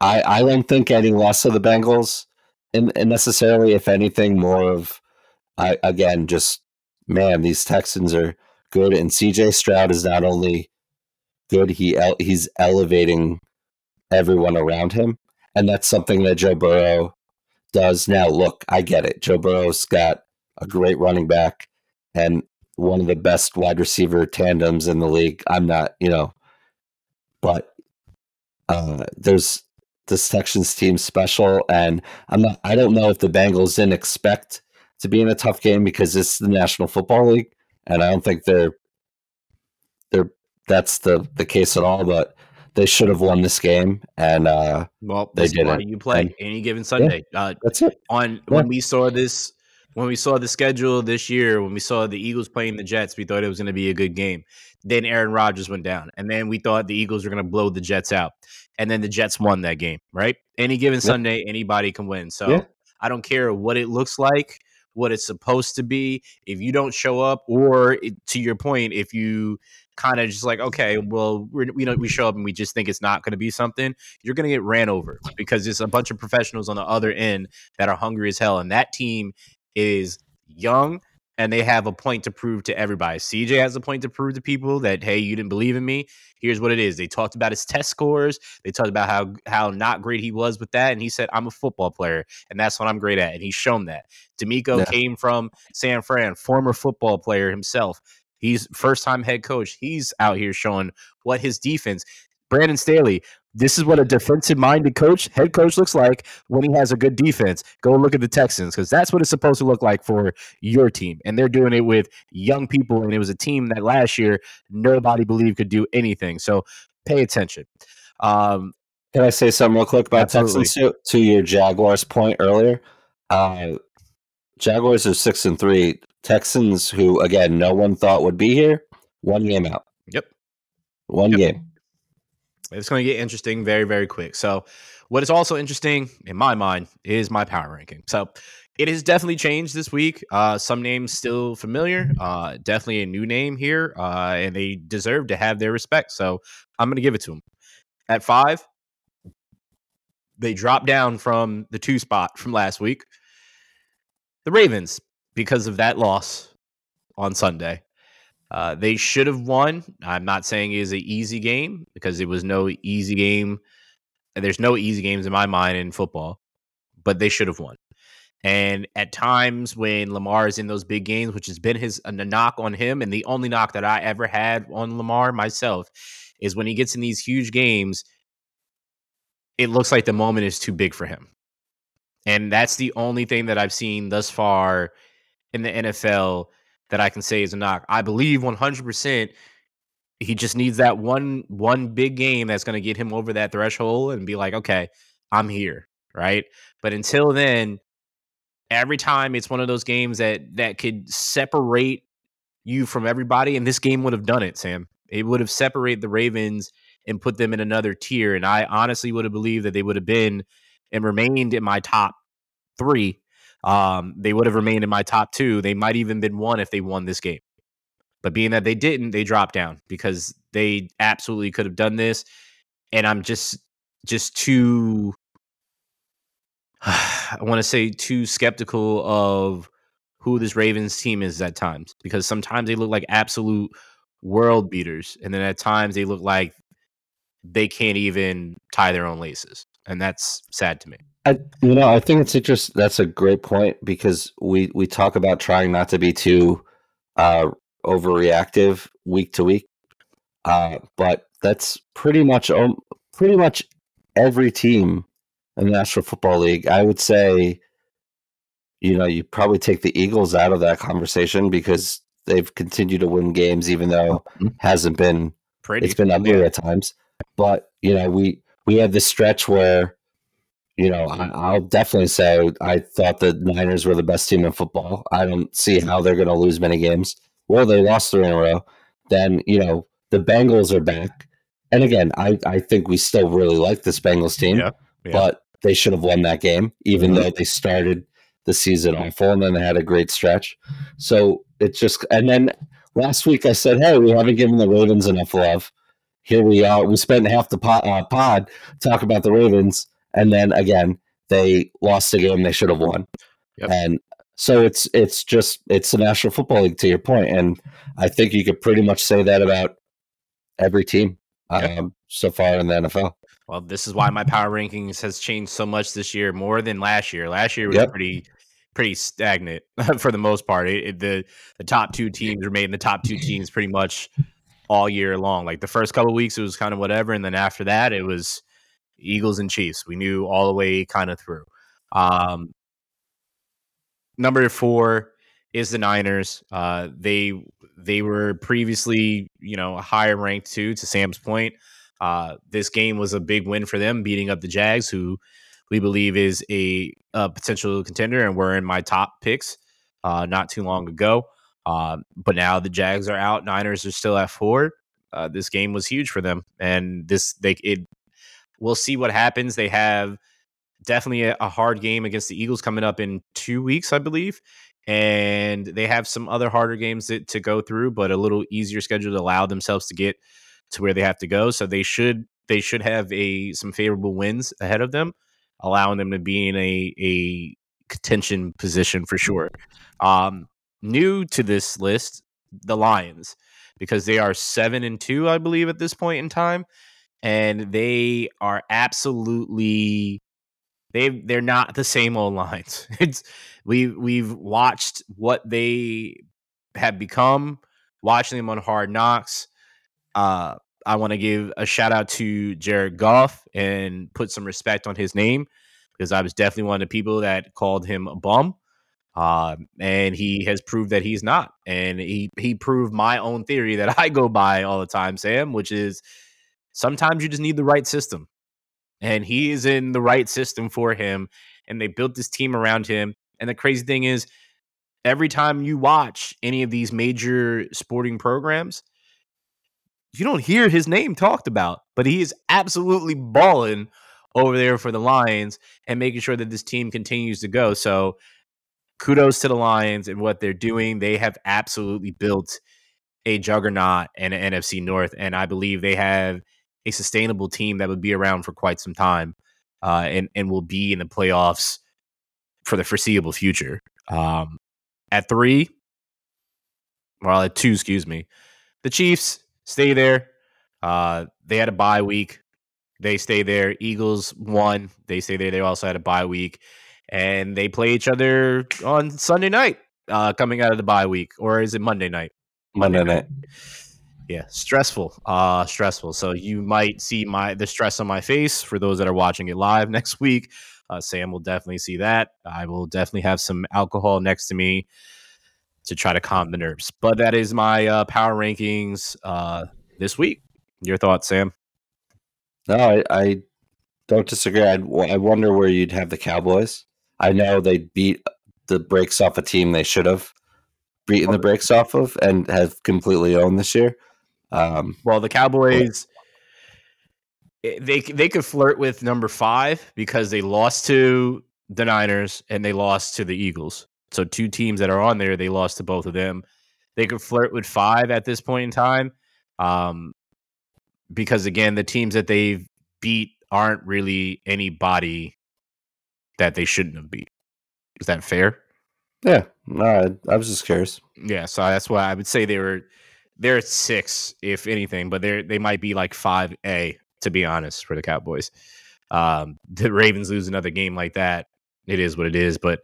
I I don't think any less of the Bengals, and, and necessarily, if anything, more of. I again, just man, these Texans are good, and C.J. Stroud is not only good; he he's elevating everyone around him, and that's something that Joe Burrow does now. Look, I get it. Joe Burrow's got a great running back and one of the best wide receiver tandems in the league. I'm not, you know, but uh, there's this Texans team special, and I'm not. I don't know if the Bengals didn't expect to be in a tough game because it's the National Football League, and I don't think they're they're that's the the case at all. But they should have won this game, and uh, well, they didn't. You play and, any given Sunday. Yeah, uh, that's it. On yeah. when we saw this when we saw the schedule this year, when we saw the Eagles playing the Jets, we thought it was going to be a good game. Then Aaron Rodgers went down, and then we thought the Eagles were going to blow the Jets out, and then the Jets won that game. Right? Any given Sunday, anybody can win. So yeah. I don't care what it looks like, what it's supposed to be. If you don't show up, or to your point, if you kind of just like, okay, well, we're, we know we show up and we just think it's not going to be something, you're going to get ran over because it's a bunch of professionals on the other end that are hungry as hell, and that team is young and they have a point to prove to everybody. CJ has a point to prove to people that hey, you didn't believe in me. Here's what it is. They talked about his test scores. They talked about how how not great he was with that, and he said, "I'm a football player, and that's what I'm great at." And he's shown that. DeMeco yeah. came from San Fran, former football player himself. He's first time head coach. He's out here showing what his defense. Brandon Staley, this is what a defensive minded coach, head coach looks like when he has a good defense. Go look at the Texans because that's what it's supposed to look like for your team. And they're doing it with young people. And it was a team that last year nobody believed could do anything. So pay attention. Um, Can I say something real quick about absolutely. Texans to, to your Jaguars point earlier? Uh, Jaguars are six and three. Texans, who again no one thought would be here, one game out. Yep, one yep. game. It's going to get interesting very, very quick. So, what is also interesting in my mind is my power ranking. So, it has definitely changed this week. Uh, some names still familiar. Uh, definitely a new name here, uh, and they deserve to have their respect. So, I'm going to give it to them. At five, they dropped down from the two spot from last week. The Ravens, because of that loss on Sunday. Uh, they should have won. I'm not saying it is an easy game because it was no easy game. There's no easy games in my mind in football, but they should have won. And at times when Lamar is in those big games, which has been his a knock on him, and the only knock that I ever had on Lamar myself is when he gets in these huge games, it looks like the moment is too big for him. And that's the only thing that I've seen thus far in the NFL that I can say is a knock. I believe 100% he just needs that one one big game that's going to get him over that threshold and be like, "Okay, I'm here." Right? But until then, every time it's one of those games that that could separate you from everybody and this game would have done it, Sam. It would have separated the Ravens and put them in another tier and I honestly would have believed that they would have been and remained in my top 3 um, they would have remained in my top two. They might even been one if they won this game. But being that they didn't, they dropped down because they absolutely could have done this. And I'm just just too I want to say too skeptical of who this Ravens team is at times because sometimes they look like absolute world beaters and then at times they look like they can't even tie their own laces and that's sad to me. I, you know, I think it's interesting. That's a great point because we we talk about trying not to be too uh, overreactive week to week, uh, but that's pretty much um, pretty much every team in the National Football League. I would say, you know, you probably take the Eagles out of that conversation because they've continued to win games, even though mm-hmm. hasn't been pretty. It's been ugly at times, but you know, we we had this stretch where you know, I, will definitely say I thought the Niners were the best team in football. I don't see how they're going to lose many games. Well, they lost three in a row. Then, you know, the Bengals are back. And again, I, I think we still really like this Bengals team, yeah, yeah. but they should have won that game, even mm-hmm. though they started the season awful and then they had a great stretch. So it's just, and then last week I said, hey, we haven't given the Ravens enough love. Here we are. We spent half the pod, uh, pod talk about the Ravens and then again they lost a game they should have won. Yep. And so it's it's just it's the National Football League to your point, and I think you could pretty much say that about every team yep. um, so far in the NFL. Well, this is why my power rankings has changed so much this year, more than last year. Last year was yep. pretty pretty stagnant for the most part. It, it, the the top two teams remained the top two teams pretty much all year long. Like the first couple weeks, it was kind of whatever, and then after that, it was Eagles and Chiefs. We knew all the way kind of through. Um, number four is the Niners. Uh, they they were previously, you know, a higher ranked too. To Sam's point, uh, this game was a big win for them, beating up the Jags, who we believe is a, a potential contender, and were in my top picks uh, not too long ago. Uh, but now the Jags are out. Niners are still at four. Uh, this game was huge for them, and this they it We'll see what happens. They have definitely a, a hard game against the Eagles coming up in two weeks, I believe. and they have some other harder games to, to go through, but a little easier schedule to allow themselves to get to where they have to go. So they should they should have a some favorable wins ahead of them, allowing them to be in a a contention position for sure. Um, new to this list, the Lions, because they are seven and two, I believe, at this point in time, and they are absolutely they they're not the same old lines. It's we we've watched what they have become, watching them on Hard Knocks. Uh, I want to give a shout out to Jared Goff and put some respect on his name because I was definitely one of the people that called him a bum. Uh, and he has proved that he's not. And he he proved my own theory that I go by all the time, Sam, which is sometimes you just need the right system. And he is in the right system for him. And they built this team around him. And the crazy thing is, every time you watch any of these major sporting programs, you don't hear his name talked about, but he is absolutely balling over there for the Lions and making sure that this team continues to go. So kudos to the Lions and what they're doing. They have absolutely built a juggernaut an NFC North, and I believe they have a sustainable team that would be around for quite some time, uh, and and will be in the playoffs for the foreseeable future. Um, at three, well, at two, excuse me, the Chiefs stay there. Uh, they had a bye week. They stay there. Eagles won. They stay there. They also had a bye week and they play each other on Sunday night, uh, coming out of the bye week, or is it Monday night? Monday, Monday night. Yeah, stressful. Uh, stressful. So you might see my the stress on my face for those that are watching it live next week. Uh, Sam will definitely see that. I will definitely have some alcohol next to me to try to calm the nerves. But that is my uh, power rankings uh, this week. Your thoughts, Sam? No, I, I don't disagree. I'd, I wonder where you'd have the Cowboys. I know they beat the brakes off a team they should have beaten the brakes off of and have completely owned this year. Um, well, the Cowboys eh, they they could flirt with number five because they lost to the Niners and they lost to the Eagles. So two teams that are on there, they lost to both of them. They could flirt with five at this point in time, um, because again, the teams that they've beat aren't really anybody that they shouldn't have beat. Is that fair? Yeah, no, I was just curious. Yeah, so that's why I would say they were they're at six, if anything, but they're they might be like five A to be honest for the Cowboys. Um, the Ravens lose another game like that, it is what it is. But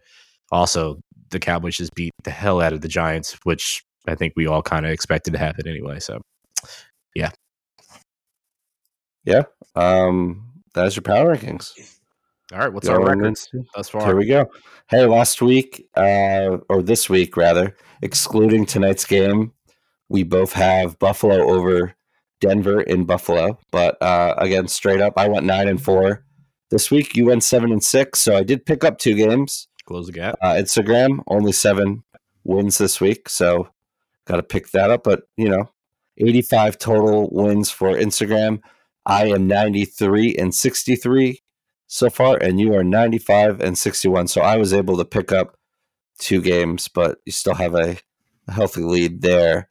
also, the Cowboys just beat the hell out of the Giants, which I think we all kind of expected to happen anyway. So, yeah, yeah. Um, that's your power rankings. All right, what's our records thus far? Here we go. Hey, last week, uh, or this week rather, excluding tonight's game, we both have Buffalo over Denver in Buffalo. But uh, again, straight up, I went nine and four. This week, you went seven and six. So I did pick up two games. Close the gap. Uh, Instagram only seven wins this week, so got to pick that up. But you know, eighty-five total wins for Instagram. I am ninety-three and sixty-three so far, and you are 95 and 61. So I was able to pick up two games, but you still have a, a healthy lead there.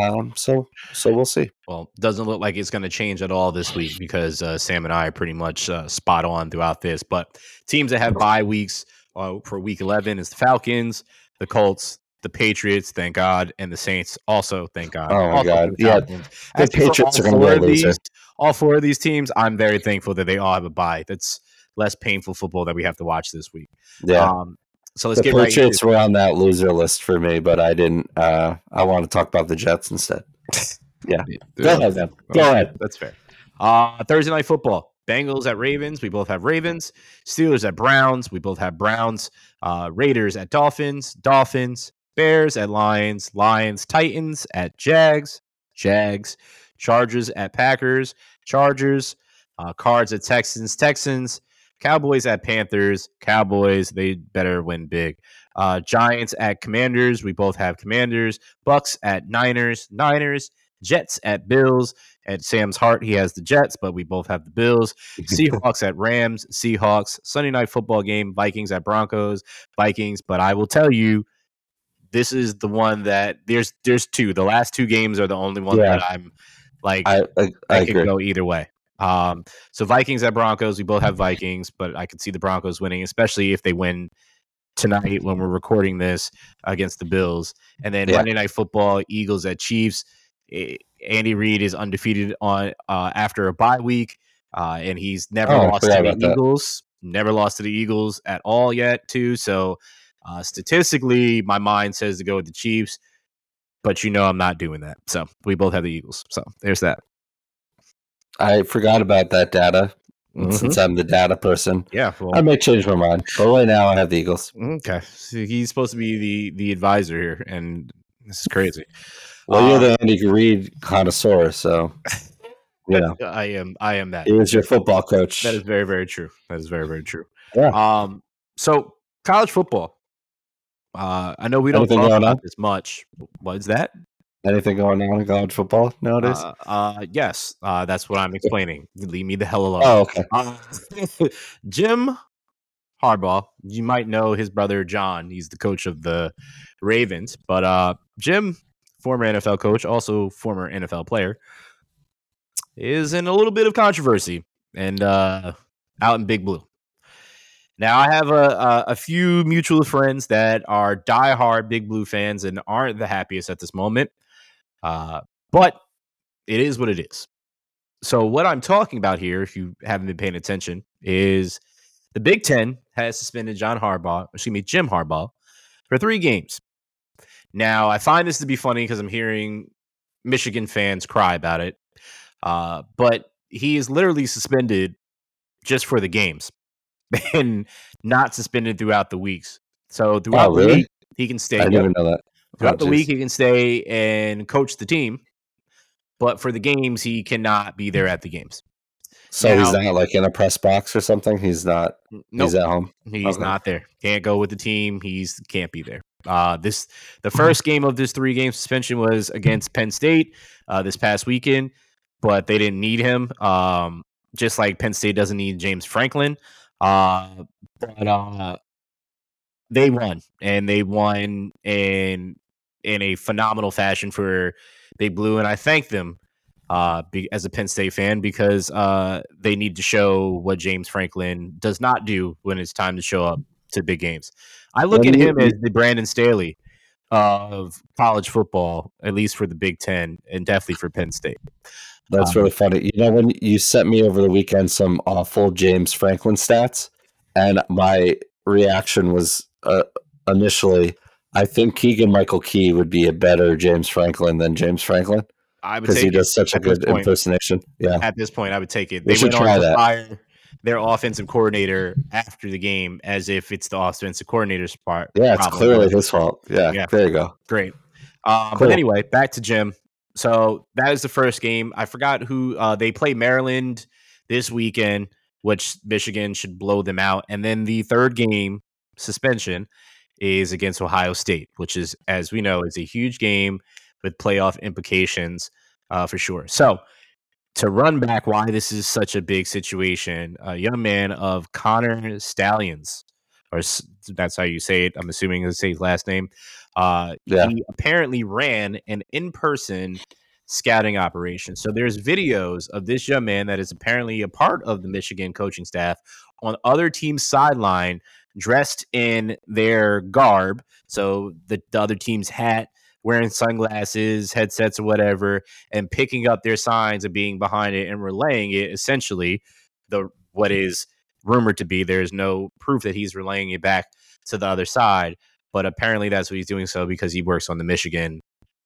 Um, so so we'll see. Well, doesn't look like it's going to change at all this week because uh, Sam and I are pretty much uh, spot on throughout this. But teams that have bye weeks uh, for Week 11 is the Falcons, the Colts, the Patriots, thank God, and the Saints also, thank God. Oh my God, the yeah, the Patriots are going to be these, All four of these teams, I'm very thankful that they all have a bye. That's less painful football that we have to watch this week. Yeah. Um, so let's the get Patriots right were on that loser list for me, but I didn't. Uh, I want to talk about the Jets instead. yeah. Go ahead, man. Go ahead. That's fair. Uh, Thursday night football. Bengals at Ravens. We both have Ravens. Steelers at Browns. We both have Browns. Uh, Raiders at Dolphins. Dolphins. Bears at Lions. Lions. Titans at Jags. Jags. Chargers at Packers. Chargers. Uh, Cards at Texans. Texans. Cowboys at Panthers. Cowboys, they better win big. Uh, Giants at Commanders. We both have Commanders. Bucks at Niners. Niners. Jets at Bills. At Sam's heart, he has the Jets, but we both have the Bills. Seahawks at Rams. Seahawks. Sunday night football game. Vikings at Broncos. Vikings. But I will tell you, this is the one that there's there's two. The last two games are the only one yeah. that I'm like I I, I, I could go either way. Um, so Vikings at Broncos, we both have Vikings, but I could see the Broncos winning, especially if they win tonight when we're recording this against the Bills. And then yeah. Monday Night Football, Eagles at Chiefs. Andy Reid is undefeated on uh, after a bye week, uh, and he's never oh, lost to the Eagles. That. Never lost to the Eagles at all yet, too. So uh, statistically, my mind says to go with the Chiefs, but you know I'm not doing that. So we both have the Eagles. So there's that. I forgot about that data. Mm-hmm. Since I'm the data person, yeah, well, I may change my mind. But right now, I have the Eagles. Okay, so he's supposed to be the the advisor here, and this is crazy. Well, you're the um, Andy Reid connoisseur, so you know I am. I am that. He was your football coach. That is very, very true. That is very, very true. Yeah. Um. So college football. Uh, I know we don't Anything talk about on? this much. What is that? Anything going on in college football nowadays? Uh, uh, yes, uh, that's what I'm explaining. Leave me the hell alone. Oh, okay. Uh, Jim Harbaugh, you might know his brother John. He's the coach of the Ravens, but uh, Jim, former NFL coach, also former NFL player, is in a little bit of controversy and uh, out in Big Blue. Now, I have a, a, a, few mutual friends that are diehard Big Blue fans and aren't the happiest at this moment. Uh, but it is what it is. So, what I'm talking about here, if you haven't been paying attention, is the Big Ten has suspended John Harbaugh, excuse me, Jim Harbaugh, for three games. Now, I find this to be funny because I'm hearing Michigan fans cry about it. Uh, but he is literally suspended just for the games and not suspended throughout the weeks. So throughout oh, really? the week, he can stay. I didn't even know that. Throughout the week, he can stay and coach the team, but for the games, he cannot be there at the games. So now, he's not like in a press box or something. He's not. Nope, he's at home. He's okay. not there. Can't go with the team. He's can't be there. Uh, this the first game of this three game suspension was against Penn State uh, this past weekend, but they didn't need him. Um, just like Penn State doesn't need James Franklin. Uh, but uh, they won, and they won in in a phenomenal fashion for Big Blue, and I thank them uh, be, as a Penn State fan because uh, they need to show what James Franklin does not do when it's time to show up to big games. I look at him as the Brandon Staley of college football, at least for the Big Ten, and definitely for Penn State. That's um, really funny. You know, when you sent me over the weekend some awful James Franklin stats, and my reaction was uh, initially, I think Keegan Michael Key would be a better James Franklin than James Franklin. I because he does such a good point, impersonation. Yeah, at this point, I would take it. They we should try that. Fire their offensive coordinator after the game as if it's the offensive coordinator's part. Yeah, it's clearly his fault. Yeah, yeah, there you go. Great. Um, cool. But anyway, back to Jim. So that is the first game. I forgot who uh, they play Maryland this weekend, which Michigan should blow them out. And then the third game suspension is against Ohio State, which is, as we know, is a huge game with playoff implications uh, for sure. So to run back why this is such a big situation, a young man of Connor Stalions, or that's how you say it. I'm assuming to say his last name. Uh, yeah. He apparently ran an in person scouting operation. So there's videos of this young man that is apparently a part of the Michigan coaching staff on other teams' sideline dressed in their garb. So the, the other team's hat, wearing sunglasses, headsets, or whatever, and picking up their signs and being behind it and relaying it essentially the what is rumored to be. There's no proof that he's relaying it back to the other side, but apparently that's what he's doing so because he works on the Michigan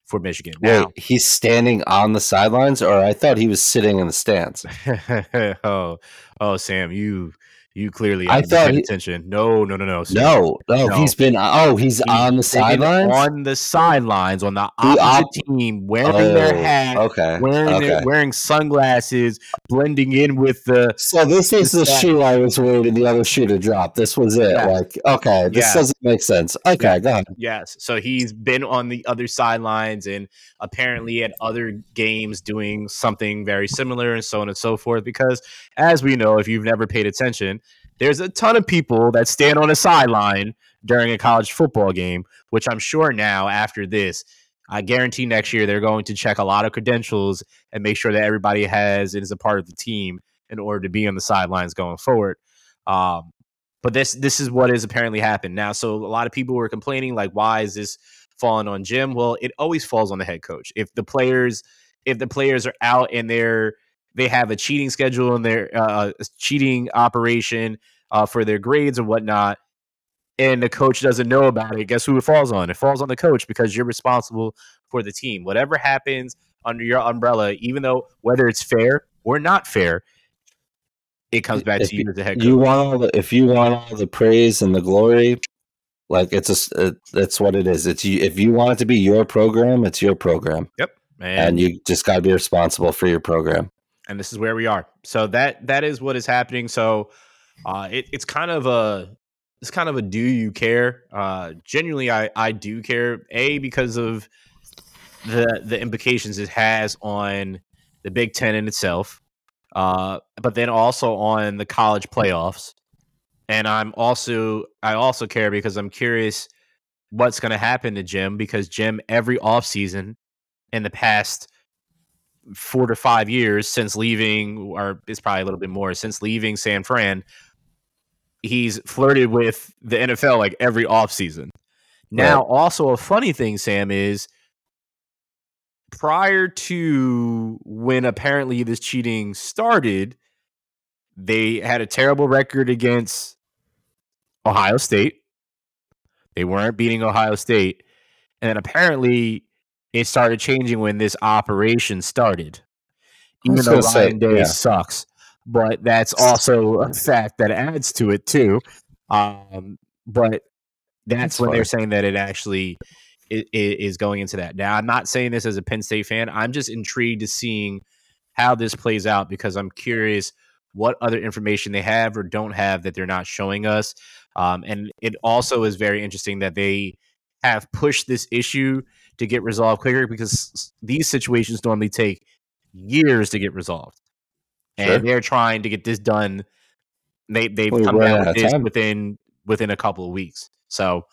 for Michigan. Now, Wait, he's standing on the sidelines, or I thought he was sitting in the stands. oh, oh, Sam, you you clearly I thought he, attention. No, no, no, no, no, no. He's been oh, he's, he's on the sidelines. On the sidelines, on the opposite op- team, wearing oh, their hat, okay, wearing okay. Their, wearing sunglasses, blending in with the. So this is the, the shoe I was waiting the other shoe to drop. This was it. Yeah. Like, okay, this yeah. doesn't make sense. Okay, yeah. go ahead. Yes, so he's been on the other sidelines and apparently at other games doing something very similar and so on and so forth. Because as we know, if you've never paid attention there's a ton of people that stand on a sideline during a college football game, which I'm sure now after this, I guarantee next year they're going to check a lot of credentials and make sure that everybody has and is a part of the team in order to be on the sidelines going forward. Um, but this this is what has apparently happened now. So a lot of people were complaining, like, why is this falling on Jim? Well, it always falls on the head coach. If the players if the players are out and they're they have a cheating schedule and their uh, cheating operation uh, for their grades and whatnot, and the coach doesn't know about it, guess who it falls on? It falls on the coach because you're responsible for the team. Whatever happens under your umbrella, even though whether it's fair or not fair, it comes back if to you as the head coach. You want all the, if you want all the praise and the glory, like it's a it, that's what it is. It's you if you want it to be your program, it's your program. Yep. And, And, you just got to be responsible for your program. And this is where we are. So that that is what is happening. So uh, it, it's kind of a it's kind of a do you care? Uh, genuinely, I I do care. A because of the the implications it has on the Big Ten in itself, uh, but then also on the college playoffs. And I'm also I also care because I'm curious what's going to happen to Jim because Jim every offseason in the past four to five years since leaving, or it's probably a little bit more since leaving San Fran, he's flirted with the NFL like every offseason. Now, also a funny thing, Sam, is prior to when apparently this cheating started, they had a terrible record against Ohio State. They weren't beating Ohio State. And then apparently it started changing when this operation started. Even though gonna say, Ryan Day yeah. sucks. But that's also a fact that adds to it too. Um, but that's, That's when they're saying that it actually is going into that. Now, I'm not saying this as a Penn State fan. I'm just intrigued to seeing how this plays out because I'm curious what other information they have or don't have that they're not showing us. Um, and it also is very interesting that they have pushed this issue to get resolved quicker because these situations normally take years to get resolved. Sure. And they're trying to get this done. They they've come down out with this time. within within a couple of weeks. So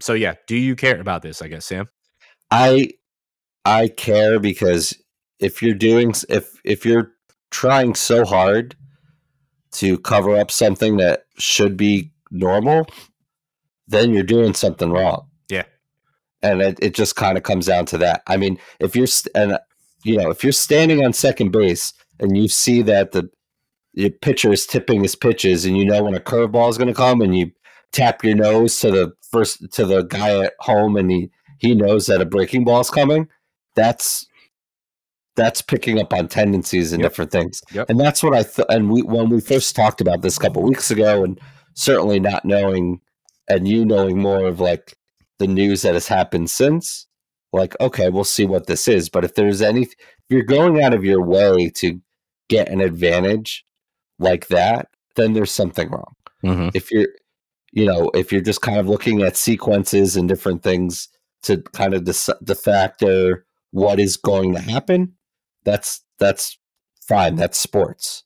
so yeah, do you care about this? I guess Sam. I I care because if you're doing if if you're trying so hard to cover up something that should be normal, then you're doing something wrong. And it, it just kind of comes down to that. I mean, if you're st- and you know, if you're standing on second base and you see that the your pitcher is tipping his pitches and you know when a curveball is going to come and you tap your nose to the first to the guy at home and he he knows that a breaking ball is coming that's that's picking up on tendencies and Yep. different things Yep. and that's what i thought and we when we first talked about this a couple weeks ago and certainly not knowing and you knowing more of like the news that has happened since like okay we'll see what this is. But if there's any if you're going out of your way to get an advantage like that then there's something wrong. Mm-hmm. if you're you know if you're just kind of looking at sequences and different things to kind of de- de facto what is going to happen that's that's fine. That's sports.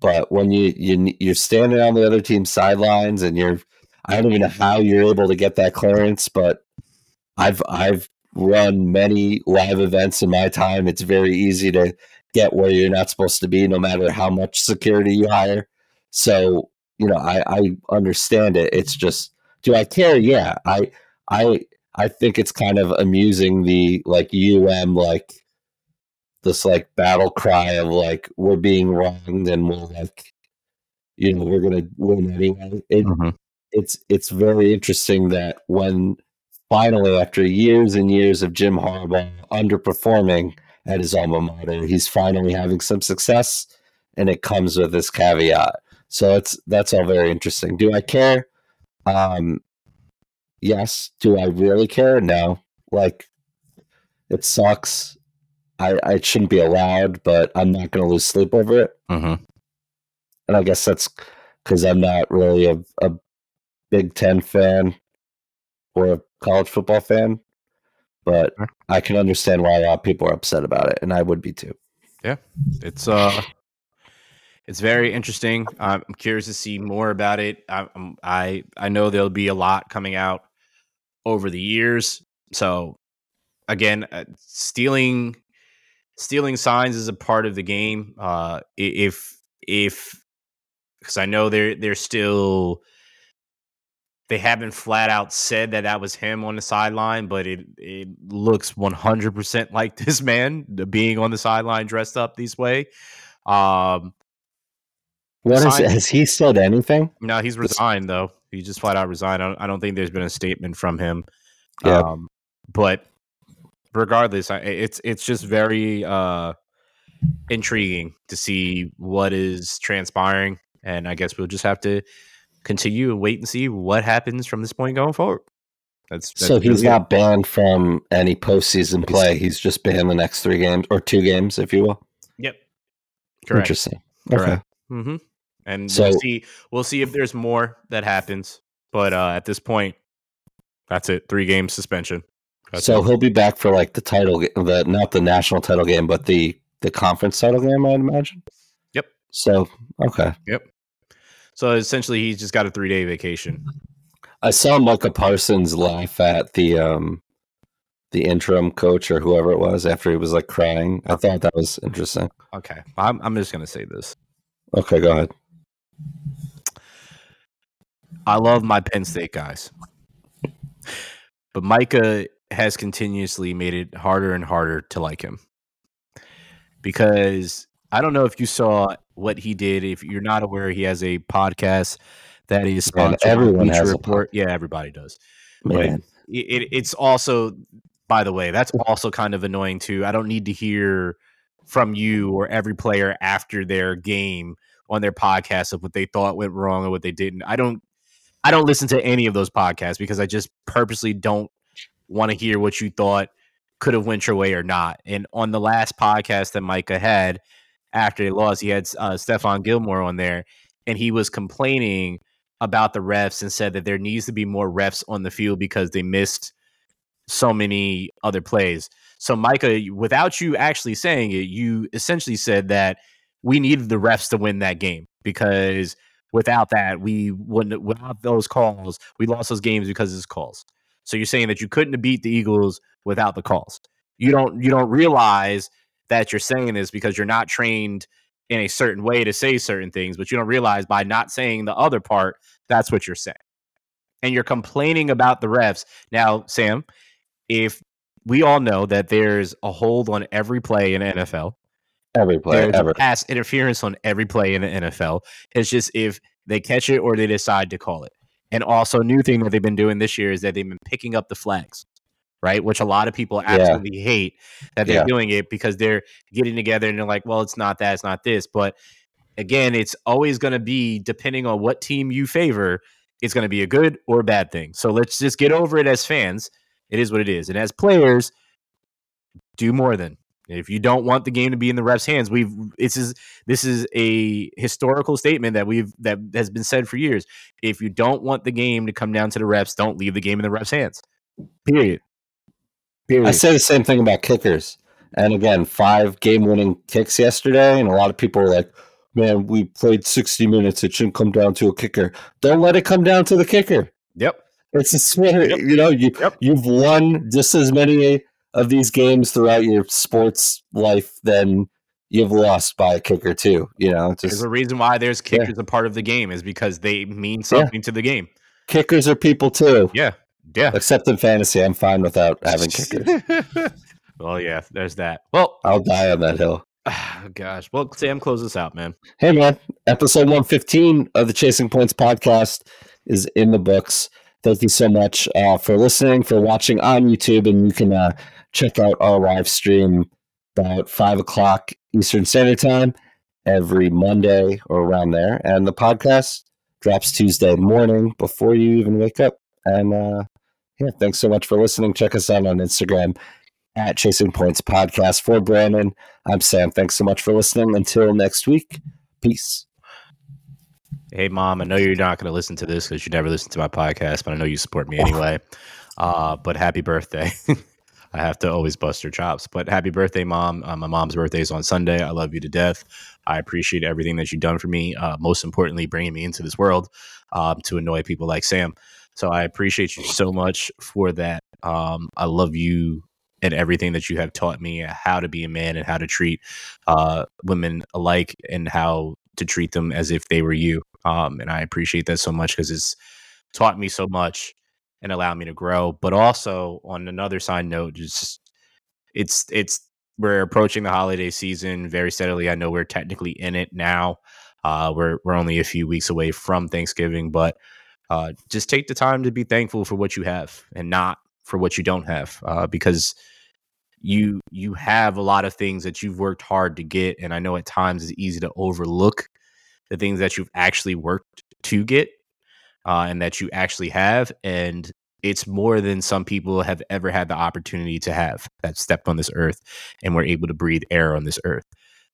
But when you you you're standing on the other team's sidelines and you're i don't even know how you're able to get that clearance but i've i've run many live events in my time. It's very easy to get where you're not supposed to be no matter how much security you hire. So you know i i understand it. It's just do i care? Yeah. I i i think it's kind of amusing the like um like this like battle cry of like we're being wronged and we're like you know we're gonna win anyway. It, it's it's very interesting that when finally after years and years of jim harbaugh underperforming at his alma mater he's finally having some success and it comes with this caveat. So it's that's all very interesting. Do i care? Um yes. Do i really care? No. Like it sucks. I i shouldn't be allowed but i'm not going to lose sleep over it. Mm-hmm. and i guess that's because i'm not really a, a big ten fan or a college football fan but i can understand why a lot of people are upset about it and i would be too Yeah, It's uh it's very interesting. I'm curious to see more about it. I, I I know there'll be a lot coming out over the years. So again, uh, stealing stealing signs is a part of the game. Uh, if if because I know they're they're still they haven't flat out said that that was him on the sideline, but it it looks 100% like this man being on the sideline dressed up this way. Um, what is, has he said anything? No, he's resigned though. He just flat out resigned. I don't, I don't think there's been a statement from him. Yeah. Um, but regardless, it's it's just very uh, intriguing to see what is transpiring, and I guess we'll just have to continue and wait and see what happens from this point going forward. That's, that's so he's not banned from any postseason play. He's just banned the next three games or two games, if you will. Yep. Correct. Interesting. Correct. Okay. Mm-hmm. And so, we'll see. We'll see if there's more that happens. But uh, at this point, that's it. Three game suspension. That's so it. he'll be back for like the title, the not the national title game, but the the conference title game. I'd imagine. Yep. So okay. Yep. So essentially, he's just got a three day vacation. I saw Micah Parsons laugh at the um the interim coach or whoever it was after he was like crying. I thought that was interesting. Okay, I'm I'm just gonna say this. Okay, go ahead. I love my Penn State guys, but Micah has continuously made it harder and harder to like him because I don't know if you saw what he did. If you're not aware, he has a podcast that is sponsored. Man, everyone has report. Yeah, everybody does. Man. it, it's also, by the way, that's also kind of annoying too. I don't need to hear from you or every player after their game on their podcast of what they thought went wrong or what they didn't. I don't. I don't listen to any of those podcasts because I just purposely don't want to hear what you thought could have went your way or not. And on the last podcast that Micah had after they lost, he had uh, Stephon Gilmore on there, and he was complaining about the refs and said that there needs to be more refs on the field because they missed so many other plays. So Micah, without you actually saying it, you essentially said that we needed the refs to win that game because without that, we wouldn't. Without those calls, we lost those games because of his calls. So you're saying that you couldn't have beat the Eagles without the calls. You don't you don't realize that you're saying this because you're not trained in a certain way to say certain things, but you don't realize by not saying the other part, that's what you're saying. And you're complaining about the refs. Now, Sam, if we all know that there's a hold on every play in NFL, every play, there's ever. pass interference on every play in the NFL. It's just if they catch it or they decide to call it. And also, new thing that they've been doing this year is that they've been picking up the flags, right? Which a lot of people absolutely yeah. hate that they're yeah. doing it because they're getting together and they're like, well, it's not that, it's not this. But again, it's always going to be depending on what team you favor, it's going to be a good or bad thing. So let's just get over it as fans. It is what it is. And as players, do more than if you don't want the game to be in the refs' hands, we've this is this is a historical statement that we've that has been said for years. If you don't want the game to come down to the refs, don't leave the game in the refs' hands. Period. Period. I say the same thing about kickers. And again, five game-winning kicks yesterday, and a lot of people were like, "Man, we played sixty minutes. It shouldn't come down to a kicker. Don't let it come down to the kicker." Yep. It's a swear. Yep. You know, you yep. you've won just as many of these games throughout your sports life, than you've lost by a kicker too. You know, just, there's a reason why there's kickers yeah. a part of the game is because they mean something yeah. to the game. Kickers are people too. Yeah, yeah. Except in fantasy, I'm fine without having kickers. well, yeah, there's that. Well, I'll die on that hill. Oh, gosh. Well, Sam, close this out, man. Hey, man. Episode 115 of the Chasing Points podcast is in the books. Thank you so much uh, for listening, for watching on YouTube, and you can uh, check out our live stream about five o'clock Eastern Standard Time every Monday or around there. And the podcast drops Tuesday morning before you even wake up. And uh, yeah, thanks so much for listening. Check us out on Instagram at Chasing Points Podcast. For Brandon, I'm Sam. Thanks so much for listening. Until next week, peace. Hey, mom, I know you're not going to listen to this because you never listen to my podcast, but I know you support me anyway. Uh, but happy birthday. I have to always bust her chops. But happy birthday, mom! Uh, my mom's birthday is on Sunday. I love you to death. I appreciate everything that you've done for me. Uh, most importantly, bringing me into this world um, to annoy people like Sam. So I appreciate you so much for that. Um, I love you and everything that you have taught me how to be a man and how to treat uh, women alike and how to treat them as if they were you. Um, and I appreciate that so much because it's taught me so much and allowed me to grow. But also on another side note, just it's it's we're approaching the holiday season very steadily. I know we're technically in it now. Uh, we're we're only a few weeks away from Thanksgiving, but uh, just take the time to be thankful for what you have and not for what you don't have, uh, because you you have a lot of things that you've worked hard to get, and I know at times it's easy to overlook the things that you've actually worked to get uh, and that you actually have. And it's more than some people have ever had the opportunity to have that stepped on this earth and were able to breathe air on this earth.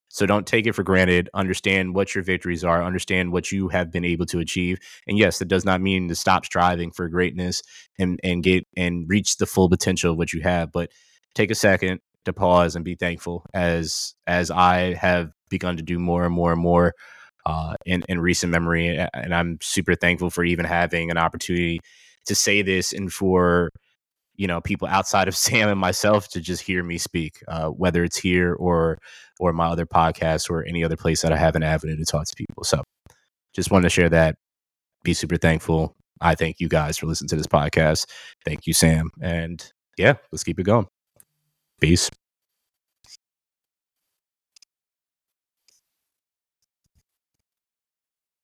So don't take it for granted. Understand what your victories are. Understand what you have been able to achieve. And yes, that does not mean to stop striving for greatness and and get and reach the full potential of what you have. But take a second to pause and be thankful as as I have begun to do more and more and more uh, in, in recent memory. And I'm super thankful for even having an opportunity to say this and for you know people outside of Sam and myself to just hear me speak, uh, whether it's here or or my other podcast or any other place that I have an avenue to talk to people. So just wanted to share that. Be super thankful. I thank you guys for listening to this podcast. Thank you, Sam. And yeah, let's keep it going. Peace.